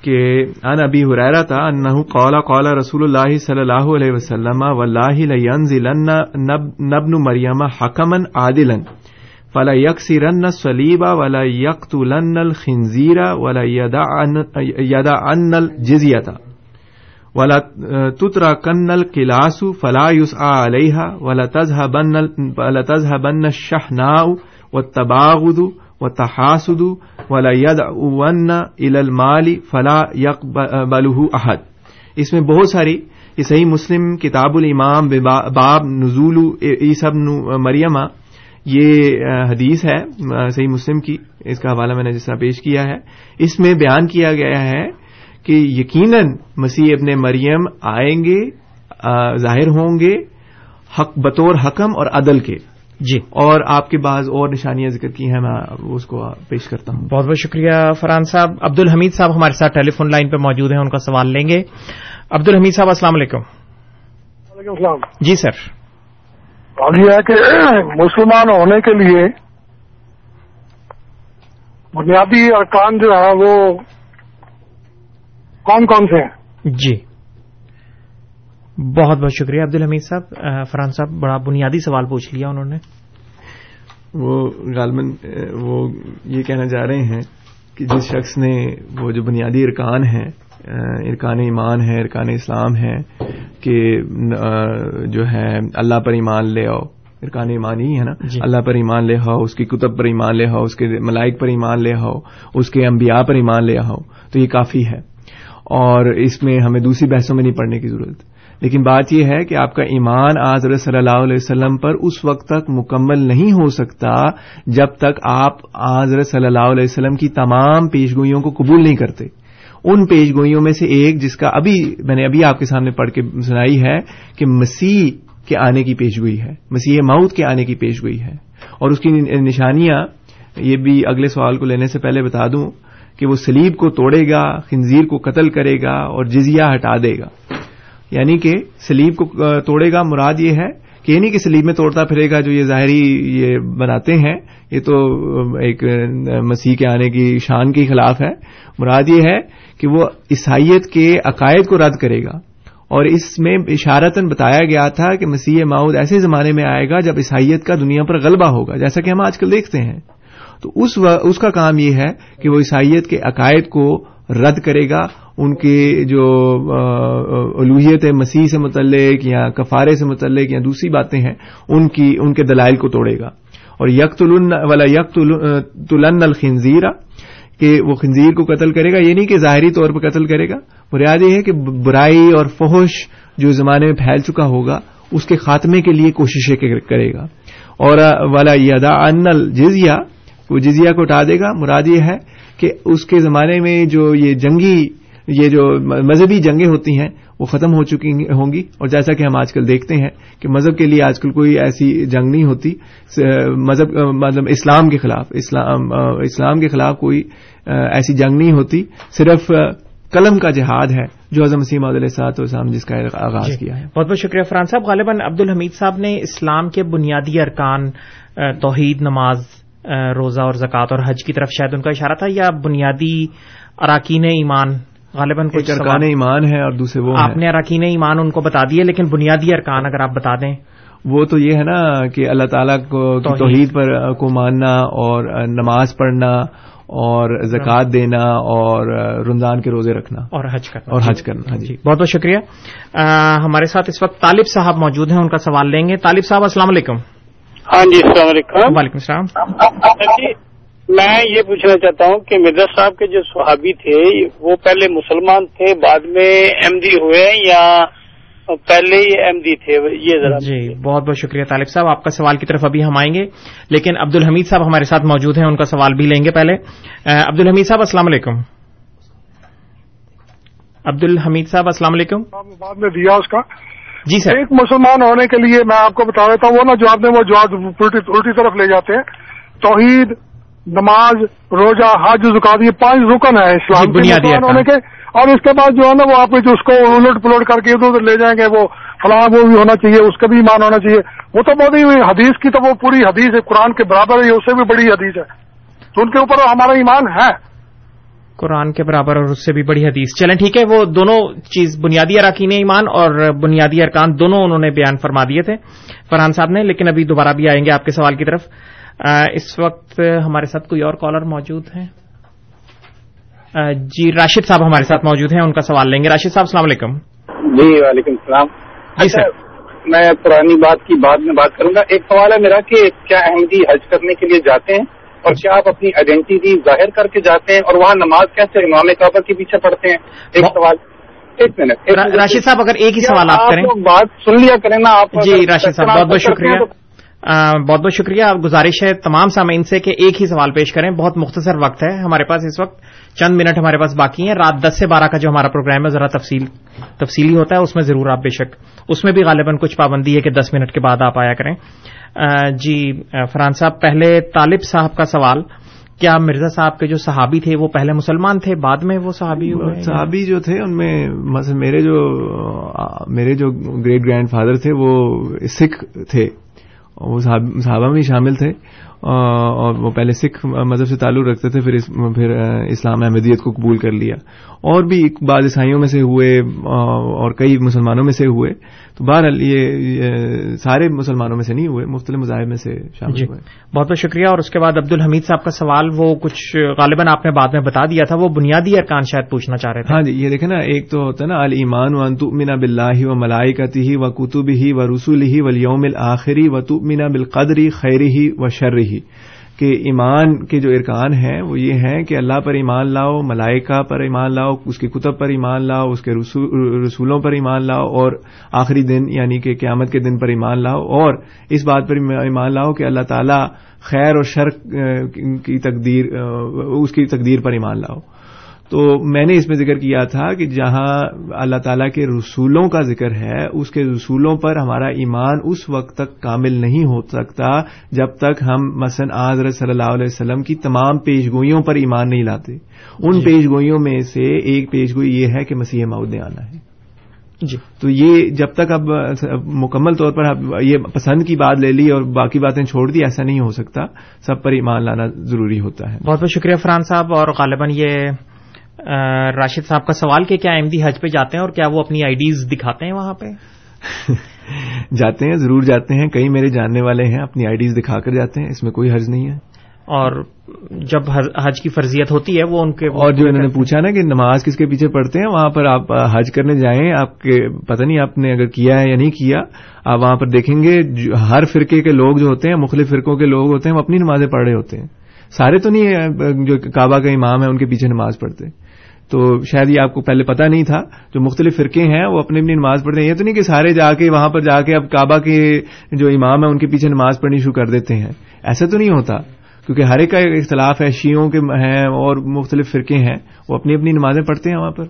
کہ ان ابی حریرہ تھا انه قال قال رسول الله صلی اللہ علیہ وسلم والله لينزلن نبن مریم حکما عادلا۔ فلا يكسرن الصليب ولا يقتلن الخنزير ولا يدعن يدعن الجزيه ولا تتركن القلاس فلا يسعى عليها ولا تذهبن ولا تذهبن الشحناء والتباغض والتحاسد ولا يدعون الى المال فلا يقبله احد اس میں بہت ساری یہ صحیح مسلم کتاب الامام باب نزول عیسی ابن مریم یہ حدیث ہے صحیح مسلم کی اس کا حوالہ میں نے جس طرح پیش کیا ہے۔ اس میں بیان کیا گیا ہے کہ یقیناً مسیح ابن مریم آئیں گے ظاہر ہوں گے حق بطور حکم اور عدل کے۔ جی۔ اور آپ کے بعض اور نشانیاں ذکر کی ہیں میں اس کو پیش کرتا ہوں۔ بہت بہت شکریہ فرحان صاحب۔ عبد الحمید صاحب ہمارے ساتھ ٹیلی فون لائن پہ موجود ہیں ان کا سوال لیں گے۔ عبد الحمید صاحب السلام علیکم۔ وعلیکم السلام۔ جی سر۔ یہ ہے کہ مسلمان ہونے کے لیے بنیادی ارکان جو ہے وہ کون کون سے ہیں؟ جی۔ بہت بہت شکریہ عبد الحمید صاحب۔ فرحان صاحب بڑا بنیادی سوال پوچھ لیا انہوں نے۔ وہ غالباً وہ یہ کہنا چاہ رہے ہیں کہ جس شخص نے وہ جو بنیادی ارکان ہیں ارکان ایمان ہے ارکان اسلام ہے کہ جو ہے اللہ پر ایمان لے آؤ۔ ارکان ایمان ہی ہے نا؟ جی۔ اللہ پر ایمان لے آؤ اس کی کتب پر ایمان لے آؤ اس کے ملائک پر ایمان لے آؤ اس کے انبیاء پر ایمان لے آؤ تو یہ کافی ہے۔ اور اس میں ہمیں دوسری بحثوں میں نہیں پڑھنے کی ضرورت۔ لیکن بات یہ ہے کہ آپ کا ایمان آج صلی اللہ علیہ وسلم پر اس وقت تک مکمل نہیں ہو سکتا جب تک آپ آج صلی اللہ علیہ وسلم کی تمام پیشگوئیوں کو قبول نہیں کرتے۔ ان پیشگوئیوں میں سے ایک جس کا ابھی میں نے ابھی آپ کے سامنے پڑھ کے سنائی ہے کہ مسیح کے آنے کی پیشگوئی ہے، مسیح مؤت کے آنے کی پیشگوئی ہے۔ اور اس کی نشانیاں، یہ بھی اگلے سوال کو لینے سے پہلے بتا دوں کہ وہ سلیب کو توڑے گا، خنزیر کو قتل کرے گا اور جزیہ ہٹا دے گا۔ یعنی کہ سلیب کو توڑے گا مراد یہ ہے کہ یہ نہیں کہ سلیب میں توڑتا پھرے گا جو یہ ظاہری یہ بناتے ہیں یہ تو ایک مسیح کے آنے کی شان کے خلاف ہے۔ مراد یہ ہے کہ وہ عیسائیت کے عقائد کو رد کرے گا۔ اور اس میں اشارتن بتایا گیا تھا کہ مسیح ماؤد ایسے زمانے میں آئے گا جب عیسائیت کا دنیا پر غلبہ ہوگا جیسا کہ ہم آج کل دیکھتے ہیں۔ تو اس, اس کا کام یہ ہے کہ وہ عیسائیت کے عقائد کو رد کرے گا، ان کے جو الوحیت مسیح سے متعلق یا کفارے سے متعلق یا دوسری باتیں ہیں، ان کی، ان کے دلائل کو توڑے گا۔ اور یک والا یک تلن الخنزیرہ کہ وہ خنزیر کو قتل کرے گا، یہ نہیں کہ ظاہری طور پر قتل کرے گا بنیاد یہ ہے کہ برائی اور فحش جو زمانے میں پھیل چکا ہوگا، اس کے خاتمے کے لیے کوششیں کرے گا۔ اور والا یادا ان الجزیہ، وہ جزیہ کو اٹھا دے گا، مراد یہ ہے کہ اس کے زمانے میں جو یہ جنگی یہ جو مذہبی جنگیں ہوتی ہیں وہ ختم ہو چکی ہوں گی۔ اور جیسا کہ ہم آج کل دیکھتے ہیں کہ مذہب کے لیے آج کل کوئی ایسی جنگ نہیں ہوتی۔ مذہب مطلب اسلام کے خلاف اسلام اسلام کے خلاف کوئی ایسی جنگ نہیں ہوتی۔ صرف قلم کا جہاد ہے جو اعظم مسیم علیہ صاحب اسلام جس کا آغاز جی۔ کیا ہے۔ بہت بہت شکریہ فرحان صاحب۔ غالباً عبد الحمید صاحب نے اسلام کے بنیادی ارکان توحید نماز روزہ اور زکوٰۃ اور حج کی طرف شاید ان کا اشارہ تھا یا بنیادی اراکین ایمان؟ غالباً کچھ ارکان ایمان ہے اور دوسرے وہ آپ نے اراکین ایمان ان کو بتا دیے لیکن بنیادی ارکان اگر آپ بتا دیں۔ وہ تو یہ ہے نا کہ اللہ تعالیٰ کو توحید۔ پر کو ماننا اور نماز پڑھنا اور زکوٰۃ دینا اور رمضان کے روزے رکھنا اور حج کرنا۔ اور حج کرنا ہاں جی۔ بہت بہت شکریہ۔ ہمارے ساتھ اس وقت طالب صاحب موجود ہیں ان کا سوال لیں گے۔ طالب صاحب السلام علیکم۔ ہاں جی السلام علیکم۔ وعلیکم السلام۔ جی میں یہ پوچھنا چاہتا ہوں کہ مرزا صاحب کے جو صحابی تھے وہ پہلے مسلمان تھے بعد میں ایم ڈی ہوئے یا پہلے ہی ایم ڈی تھے؟ یہ ذرا۔ جی بہت بہت شکریہ طالب صاحب۔ آپ کا سوال کی طرف ابھی ہم آئیں گے لیکن عبد الحمید صاحب ہمارے ساتھ موجود ہیں ان کا سوال بھی لیں گے پہلے۔ عبد الحمید صاحب السلام علیکم۔ عبد الحمید صاحب السلام علیکم۔ بعد میں دیا اس کا۔ جی سر. ایک مسلمان ہونے کے لیے میں آپ کو بتا دیتا ہوں وہ نا جو آپ نے وہ جواب الٹی طرف لے جاتے ہیں۔ توحید نماز روزہ حج زکات یہ پانچ رکن ہے اسلام بنیادی ہونے کے۔ اور اس کے بعد جو ہے نا وہ آپ جو اس کو الٹ پلٹ کر کے ادھر ادھر لے جائیں گے وہ فلاں وہ بھی ہونا چاہیے اس کا بھی ایمان ہونا چاہیے۔ وہ تو بہت ہی حدیث کی تو وہ پوری حدیث ہے قرآن کے برابر ہے اس سے بھی بڑی حدیث ہے۔ تو ان کے اوپر ہمارا ایمان ہے۔ قرآن کے برابر اور اس سے بھی بڑی حدیث۔ چلیں ٹھیک ہے وہ دونوں چیز بنیادی اراکین ایمان اور بنیادی ارکان دونوں انہوں نے بیان فرما دیے تھے فرحان صاحب نے لیکن ابھی دوبارہ بھی آئیں گے آپ کے سوال کی طرف۔ اس وقت ہمارے ساتھ کوئی اور کالر موجود ہیں؟ جی راشد صاحب ہمارے ساتھ موجود ہیں ان کا سوال لیں گے۔ راشد صاحب السلام علیکم۔ جی وعلیکم السلام۔ جی سر۔ میں پرانی بات کی بعد میں بات کروں گا۔ ایک سوال ہے میرا کہ کیا احمدی حج کرنے کے لیے جاتے ہیں؟ اور کیا آپ اپنی آئیڈینٹی ظاہر کر کے جاتے ہیں اور وہاں نماز کیسے امام کعبہ کے پیچھے پڑھتے ہیں؟ ایک سوال ایک منٹ راشد صاحب اگر ایک ہی سوال آپ کریں۔ بات سن لیا کریں نا آپ جی راشد صاحب بہت بہت شکریہ۔ بہت بہت شکریہ۔ گزارش ہے تمام سامعین سے کہ ایک ہی سوال پیش کریں۔ بہت مختصر وقت ہے ہمارے پاس اس وقت۔ چند منٹ ہمارے پاس باقی ہیں۔ رات دس سے بارہ کا جو ہمارا پروگرام ہے ذرا تفصیل تفصیلی ہوتا ہے اس میں ضرور آپ بے شک اس میں بھی غالباً کچھ پابندی ہے کہ دس منٹ کے بعد آپ آیا کریں۔ جی فرحان صاحب، پہلے طالب صاحب کا سوال، کیا مرزا صاحب کے جو صحابی تھے، وہ پہلے مسلمان تھے، بعد میں وہ صحابی صحابی جو تھے، ان میں مثلا میرے جو میرے جو گریٹ گرینڈ فادر تھے، وہ سکھ تھے۔ وہ صحابہ میں شامل تھے۔ اور وہ پہلے سکھ مذہب سے تعلق رکھتے تھے، پھر پھر اسلام احمدیت کو قبول کر لیا۔ اور بھی بعض عیسائیوں میں سے ہوئے اور کئی مسلمانوں میں سے ہوئے۔ تو بہرحال یہ سارے مسلمانوں میں سے نہیں ہوئے مختلف مذاہب میں سے شامل جی ہوئے۔ بہت بہت شکریہ۔ اور اس کے بعد عبد الحمید صاحب کا سوال وہ کچھ غالباً آپ نے بعد میں بتا دیا تھا وہ بنیادی ارکان شاید پوچھنا چاہ رہے تھے۔ ہاں جی یہ دیکھیں نا ایک تو ہوتا ہے نا المان و انتمنا بلّہ و ملائی کتی ہی و کتب ہی و رسول ہی و یوم الآخری و تمنا بالقدری خیری ہی و شر ہی کہ ایمان کے جو ارکان ہیں وہ یہ ہیں کہ اللہ پر ایمان لاؤ، ملائکہ پر ایمان لاؤ، اس کے کتب پر ایمان لاؤ، اس کے رسولوں پر ایمان لاؤ اور آخری دن یعنی کہ قیامت کے دن پر ایمان لاؤ اور اس بات پر ایمان لاؤ کہ اللہ تعالی خیر اور شر کی تقدیر اس کی تقدیر پر ایمان لاؤ۔ تو میں نے اس میں ذکر کیا تھا کہ جہاں اللہ تعالیٰ کے رسولوں کا ذکر ہے اس کے رسولوں پر ہمارا ایمان اس وقت تک کامل نہیں ہو سکتا جب تک ہم مثلاً آضر صلی اللہ علیہ وسلم کی تمام پیشگوئیوں پر ایمان نہیں لاتے۔ ان جی۔ پیشگوئیوں میں سے ایک پیشگوئی یہ ہے کہ مسیح ماؤد نے آنا ہے۔ جی۔ تو یہ جب تک اب مکمل طور پر یہ پسند کی بات لے لی اور باقی باتیں چھوڑ دی ایسا نہیں ہو سکتا۔ سب پر ایمان لانا ضروری ہوتا ہے۔ بہت بہت شکریہ فرحان صاحب اور غالباً یہ راشد صاحب کا سوال کہ کیا احمدی حج پہ جاتے ہیں اور کیا وہ اپنی آئی ڈیز دکھاتے ہیں وہاں پہ؟ جاتے ہیں ضرور جاتے ہیں۔ کئی میرے جاننے والے ہیں اپنی آئی ڈیز دکھا کر جاتے ہیں۔ اس میں کوئی حرض نہیں ہے۔ اور جب حج کی فرضیت ہوتی ہے وہ ان کے اور جو انہوں نے پوچھا نا کہ نماز کس کے پیچھے پڑھتے ہیں وہاں پر آپ حج کرنے جائیں آپ کے پتہ نہیں آپ نے اگر کیا ہے یا نہیں کیا آپ وہاں پر دیکھیں گے ہر فرقے کے لوگ جو ہوتے ہیں مختلف فرقوں کے لوگ ہوتے ہیں وہ اپنی نمازیں پڑھ رہے ہوتے ہیں۔ سارے تو نہیں جو کعبہ کا امام ہے ان کے پیچھے نماز پڑھتے تو شاید یہ آپ کو پہلے پتہ نہیں تھا، جو مختلف فرقے ہیں، وہ اپنی اپنی نماز پڑھتے ہیں۔ یہ تو نہیں کہ سارے جا کے وہاں پر جا کے اب کعبہ کے جو امام ہیں، ان کے پیچھے نماز پڑھنی شروع کر دیتے ہیں۔ ایسا تو نہیں ہوتا، کیونکہ ہر ایک کا اختلاف ہے شیوں کے ہیں اور مختلف فرقے ہیں، وہ اپنی اپنی نمازیں پڑھتے ہیں وہاں پر۔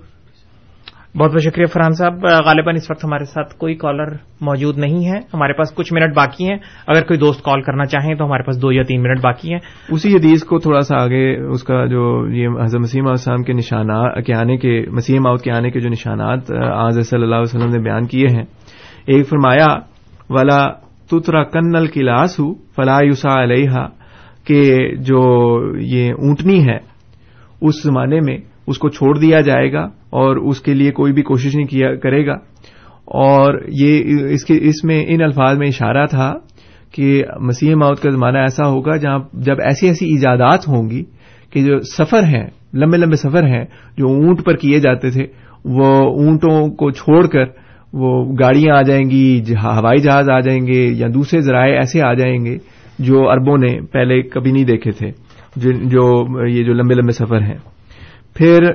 بہت بہت شکریہ فرحان صاحب غالباً اس وقت ہمارے ساتھ کوئی کالر موجود نہیں ہے۔ ہمارے پاس کچھ منٹ باقی ہیں۔ اگر کوئی دوست کال کرنا چاہیں تو ہمارے پاس دو یا تین منٹ باقی ہیں۔ اسی حدیث کو تھوڑا سا آگے، اس کا جو یہ حضرت مسیم السلام کے نشانات کے آنے کے، مسیح ماؤت کے آنے کے جو نشانات آج صلی اللہ علیہ وسلم نے بیان کیے ہیں۔ ایک فرمایا، ولا تترا کنل کی لاسو فلاح یوسا علیہ کہ جو یہ اونٹنی ہے، اس زمانے میں اس کو چھوڑ دیا جائے گا۔ اور اس کے لیے کوئی بھی کوشش نہیں کیا کرے گا۔ اور یہ اس کے اس میں ان الفاظ میں اشارہ تھا کہ مسیح موت کا زمانہ ایسا ہوگا جہاں جب ایسی ایسی ایجادات ہوں گی کہ جو سفر ہیں، لمبے لمبے سفر ہیں، جو اونٹ پر کیے جاتے تھے، وہ اونٹوں کو چھوڑ کر وہ گاڑیاں آ جائیں گی ہوائی جہاز آ جائیں گے یا دوسرے ذرائع ایسے آ جائیں گے جو اربوں نے پہلے کبھی نہیں دیکھے تھے جو یہ جو لمبے لمبے سفر ہیں۔ پھر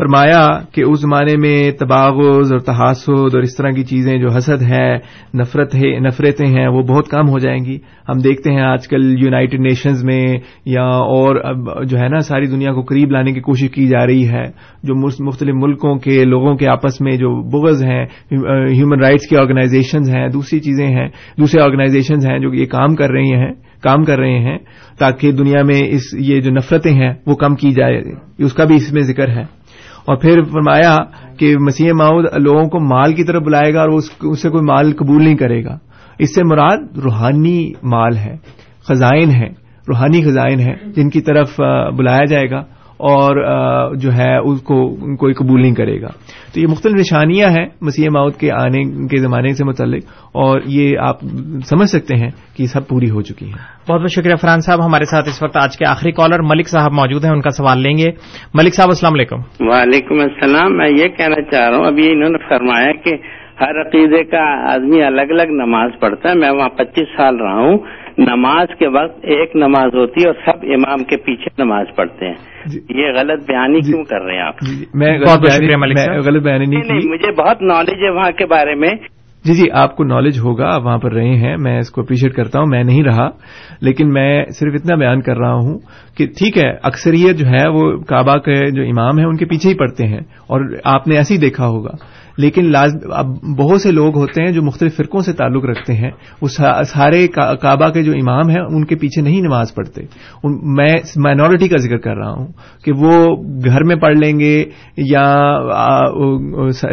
فرمایا کہ اس زمانے میں تباغز اور تحاسد اور اس طرح کی چیزیں جو حسد ہے نفرت ہے، نفرتیں ہیں، وہ بہت کم ہو جائیں گی۔ ہم دیکھتے ہیں آج کل یونائٹڈ نیشنز میں یا اور جو ہے نا ساری دنیا کو قریب لانے کی کوشش کی جا رہی ہے۔ جو مختلف ملکوں کے لوگوں کے آپس میں جو بغض ہیں ہیومن رائٹس کی آرگنائزیشنز ہیں، دوسری چیزیں ہیں، دوسرے آرگنائزیشنز ہیں جو یہ کام کر رہی ہیں، کام کر رہے ہیں تاکہ دنیا میں اس، یہ جو نفرتیں ہیں، وہ کم کی جائے۔ اس کا بھی اس میں ذکر ہے۔ اور پھر فرمایا کہ مسیح ماؤد لوگوں کو مال کی طرف بلائے گا اور اس سے کوئی مال قبول نہیں کرے گا۔ اس سے مراد روحانی مال ہے، خزائن ہے روحانی خزائن ہے جن کی طرف بلایا جائے گا۔ اور جو ہے اس کو کوئی قبول نہیں کرے گا۔ تو یہ مختلف نشانیاں ہیں مسیح ماؤد کے آنے کے زمانے سے متعلق اور یہ آپ سمجھ سکتے ہیں کہ سب پوری ہو چکی ہیں۔ بہت بہت شکریہ فرحان صاحب۔ ہمارے ساتھ اس وقت آج کے آخری کالر ملک صاحب موجود ہیں ان کا سوال لیں گے۔ ملک صاحب السلام علیکم۔ وعلیکم السلام۔ میں یہ کہنا چاہ رہا ہوں ابھی انہوں نے فرمایا کہ ہر عقیدے کا آدمی الگ الگ نماز پڑھتا ہے۔ میں وہاں پچیس سال رہا ہوں۔ نماز کے وقت ایک نماز ہوتی ہے اور سب امام کے پیچھے نماز پڑھتے ہیں۔ جی۔ یہ غلط بیانی جی۔ کیوں کر رہے ہیں آپ؟ جی میں غلط بیانی نہیں مجھے بہت نالج ہے وہاں کے بارے میں۔ جی جی آپ کو نالج ہوگا آپ وہاں پر رہے ہیں۔ میں اس کو اپریشیٹ کرتا ہوں۔ میں نہیں رہا لیکن میں صرف اتنا بیان کر رہا ہوں کہ ٹھیک ہے اکثریت جو ہے وہ کعبہ کے جو امام ہیں ان کے پیچھے ہی پڑتے ہیں۔ اور آپ نے ایسے ہی دیکھا ہوگا۔ لیکن اب بہت سے لوگ ہوتے ہیں جو مختلف فرقوں سے تعلق رکھتے ہیں وہ سارے کعبہ کے جو امام ہیں، ان کے پیچھے نہیں نماز پڑھتے۔ میں مائنورٹی کا ذکر کر رہا ہوں کہ وہ گھر میں پڑھ لیں گے یا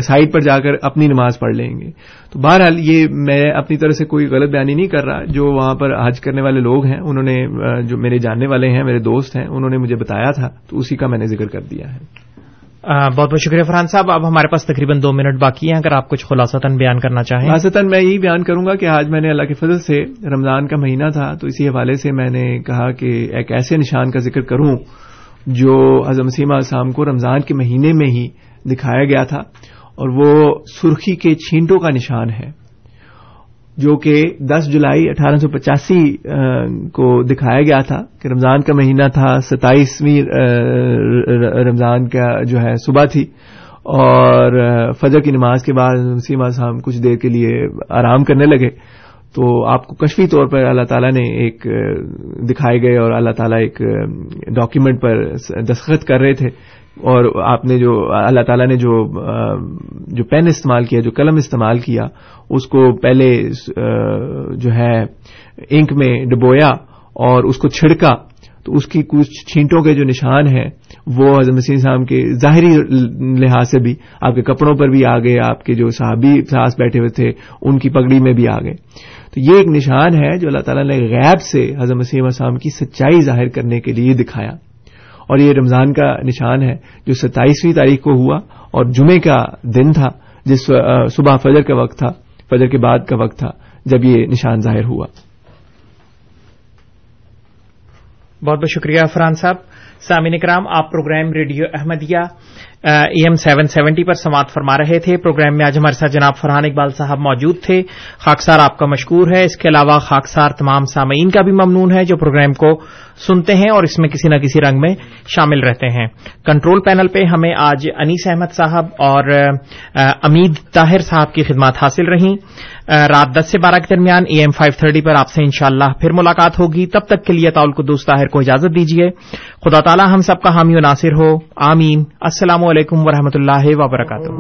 سائڈ پر جا کر اپنی نماز پڑھ لیں گے۔ تو بہرحال یہ میں اپنی طرح سے کوئی غلط بیانی نہیں کر رہا۔ جو وہاں پر حج کرنے والے لوگ ہیں، انہوں نے جو میرے جاننے والے ہیں، میرے دوست ہیں، انہوں نے مجھے بتایا تھا، تو اسی کا میں نے ذکر کر دیا ہے۔ بہت بہت شکریہ فرحان صاحب، اب ہمارے پاس تقریباً دو منٹ باقی ہیں، اگر آپ کچھ خلاصتاً بیان کرنا چاہیں۔ خلاصتاً میں یہی بیان کروں گا کہ آج میں نے اللہ کے فضل سے رمضان کا مہینہ تھا، تو اسی حوالے سے میں نے کہا کہ ایک ایسے نشان کا ذکر کروں جو حضم سیمہ اسام کو رمضان کے مہینے میں ہی دکھایا گیا تھا، اور وہ سرخی کے چھینٹوں کا نشان ہے۔ جو کہ دس جولائی اٹھارہ سو پچاسی کو دکھایا گیا تھا کہ رمضان کا مہینہ تھا، ستائیسویں رمضان کا جو ہے صبح تھی اور فجر کی نماز کے بعد سیما صاحب کچھ دیر کے لیے آرام کرنے لگے۔ تو آپ کو کشفی طور پر اللہ تعالیٰ نے ایک دکھائے گئے اور اللہ تعالیٰ ایک ڈاکیومنٹ پر دستخط کر رہے تھے اور آپ نے جو، اللہ تعالیٰ نے جو جو پین استعمال کیا، جو قلم استعمال کیا اس کو پہلے جو ہے، انک میں ڈبویا اور اس کو چھڑکا، تو اس کی کچھ چھینٹوں کے جو نشان ہیں، وہ حضرت مسیح صاحب کے ظاہری لحاظ سے بھی، آپ کے کپڑوں پر بھی آ گئے، آپ کے جو صحابی ساس بیٹھے ہوئے تھے، ان کی پگڑی میں بھی آ گئے۔ تو یہ ایک نشان ہے جو اللہ تعالیٰ نے غیب سے حضرت مسیم السلام کی سچائی ظاہر کرنے کے لیے دکھایا۔ اور یہ رمضان کا نشان ہے جو ستائیسویں تاریخ کو ہوا اور جمعے کا دن تھا، جس صبح فجر کا وقت تھا۔ فجر کے بعد کا وقت تھا جب یہ نشان ظاہر ہوا۔ بہت بہت شکریہ فرحان صاحب۔ سامعین کرام آپ program radio Ahmadiyya E M seven seventy پر سماعت فرما رہے تھے۔ پروگرام میں آج ہمارے ساتھ جناب فرحان اقبال صاحب موجود تھے۔ خاکسار آپ کا مشکور ہے۔ اس کے علاوہ خاکسار تمام سامعین کا بھی ممنون ہے جو پروگرام کو سنتے ہیں اور اس میں کسی نہ کسی رنگ میں شامل رہتے ہیں۔ کنٹرول پینل پہ ہمیں آج انیس احمد صاحب اور امید طاہر صاحب کی خدمات حاصل رہیں۔ رات دس سے بارہ کے درمیان ای ایم فائیو تھرٹی پر آپ سے انشاءاللہ پھر ملاقات ہوگی۔ تب تک کے لیے طاول کو دوست طاہر کو اجازت دیجیے۔ خدا تعالی ہم سب کا حامی و ناصر ہو۔ آمین۔ السلام علیکم ورحمۃ اللہ وبرکاتہ۔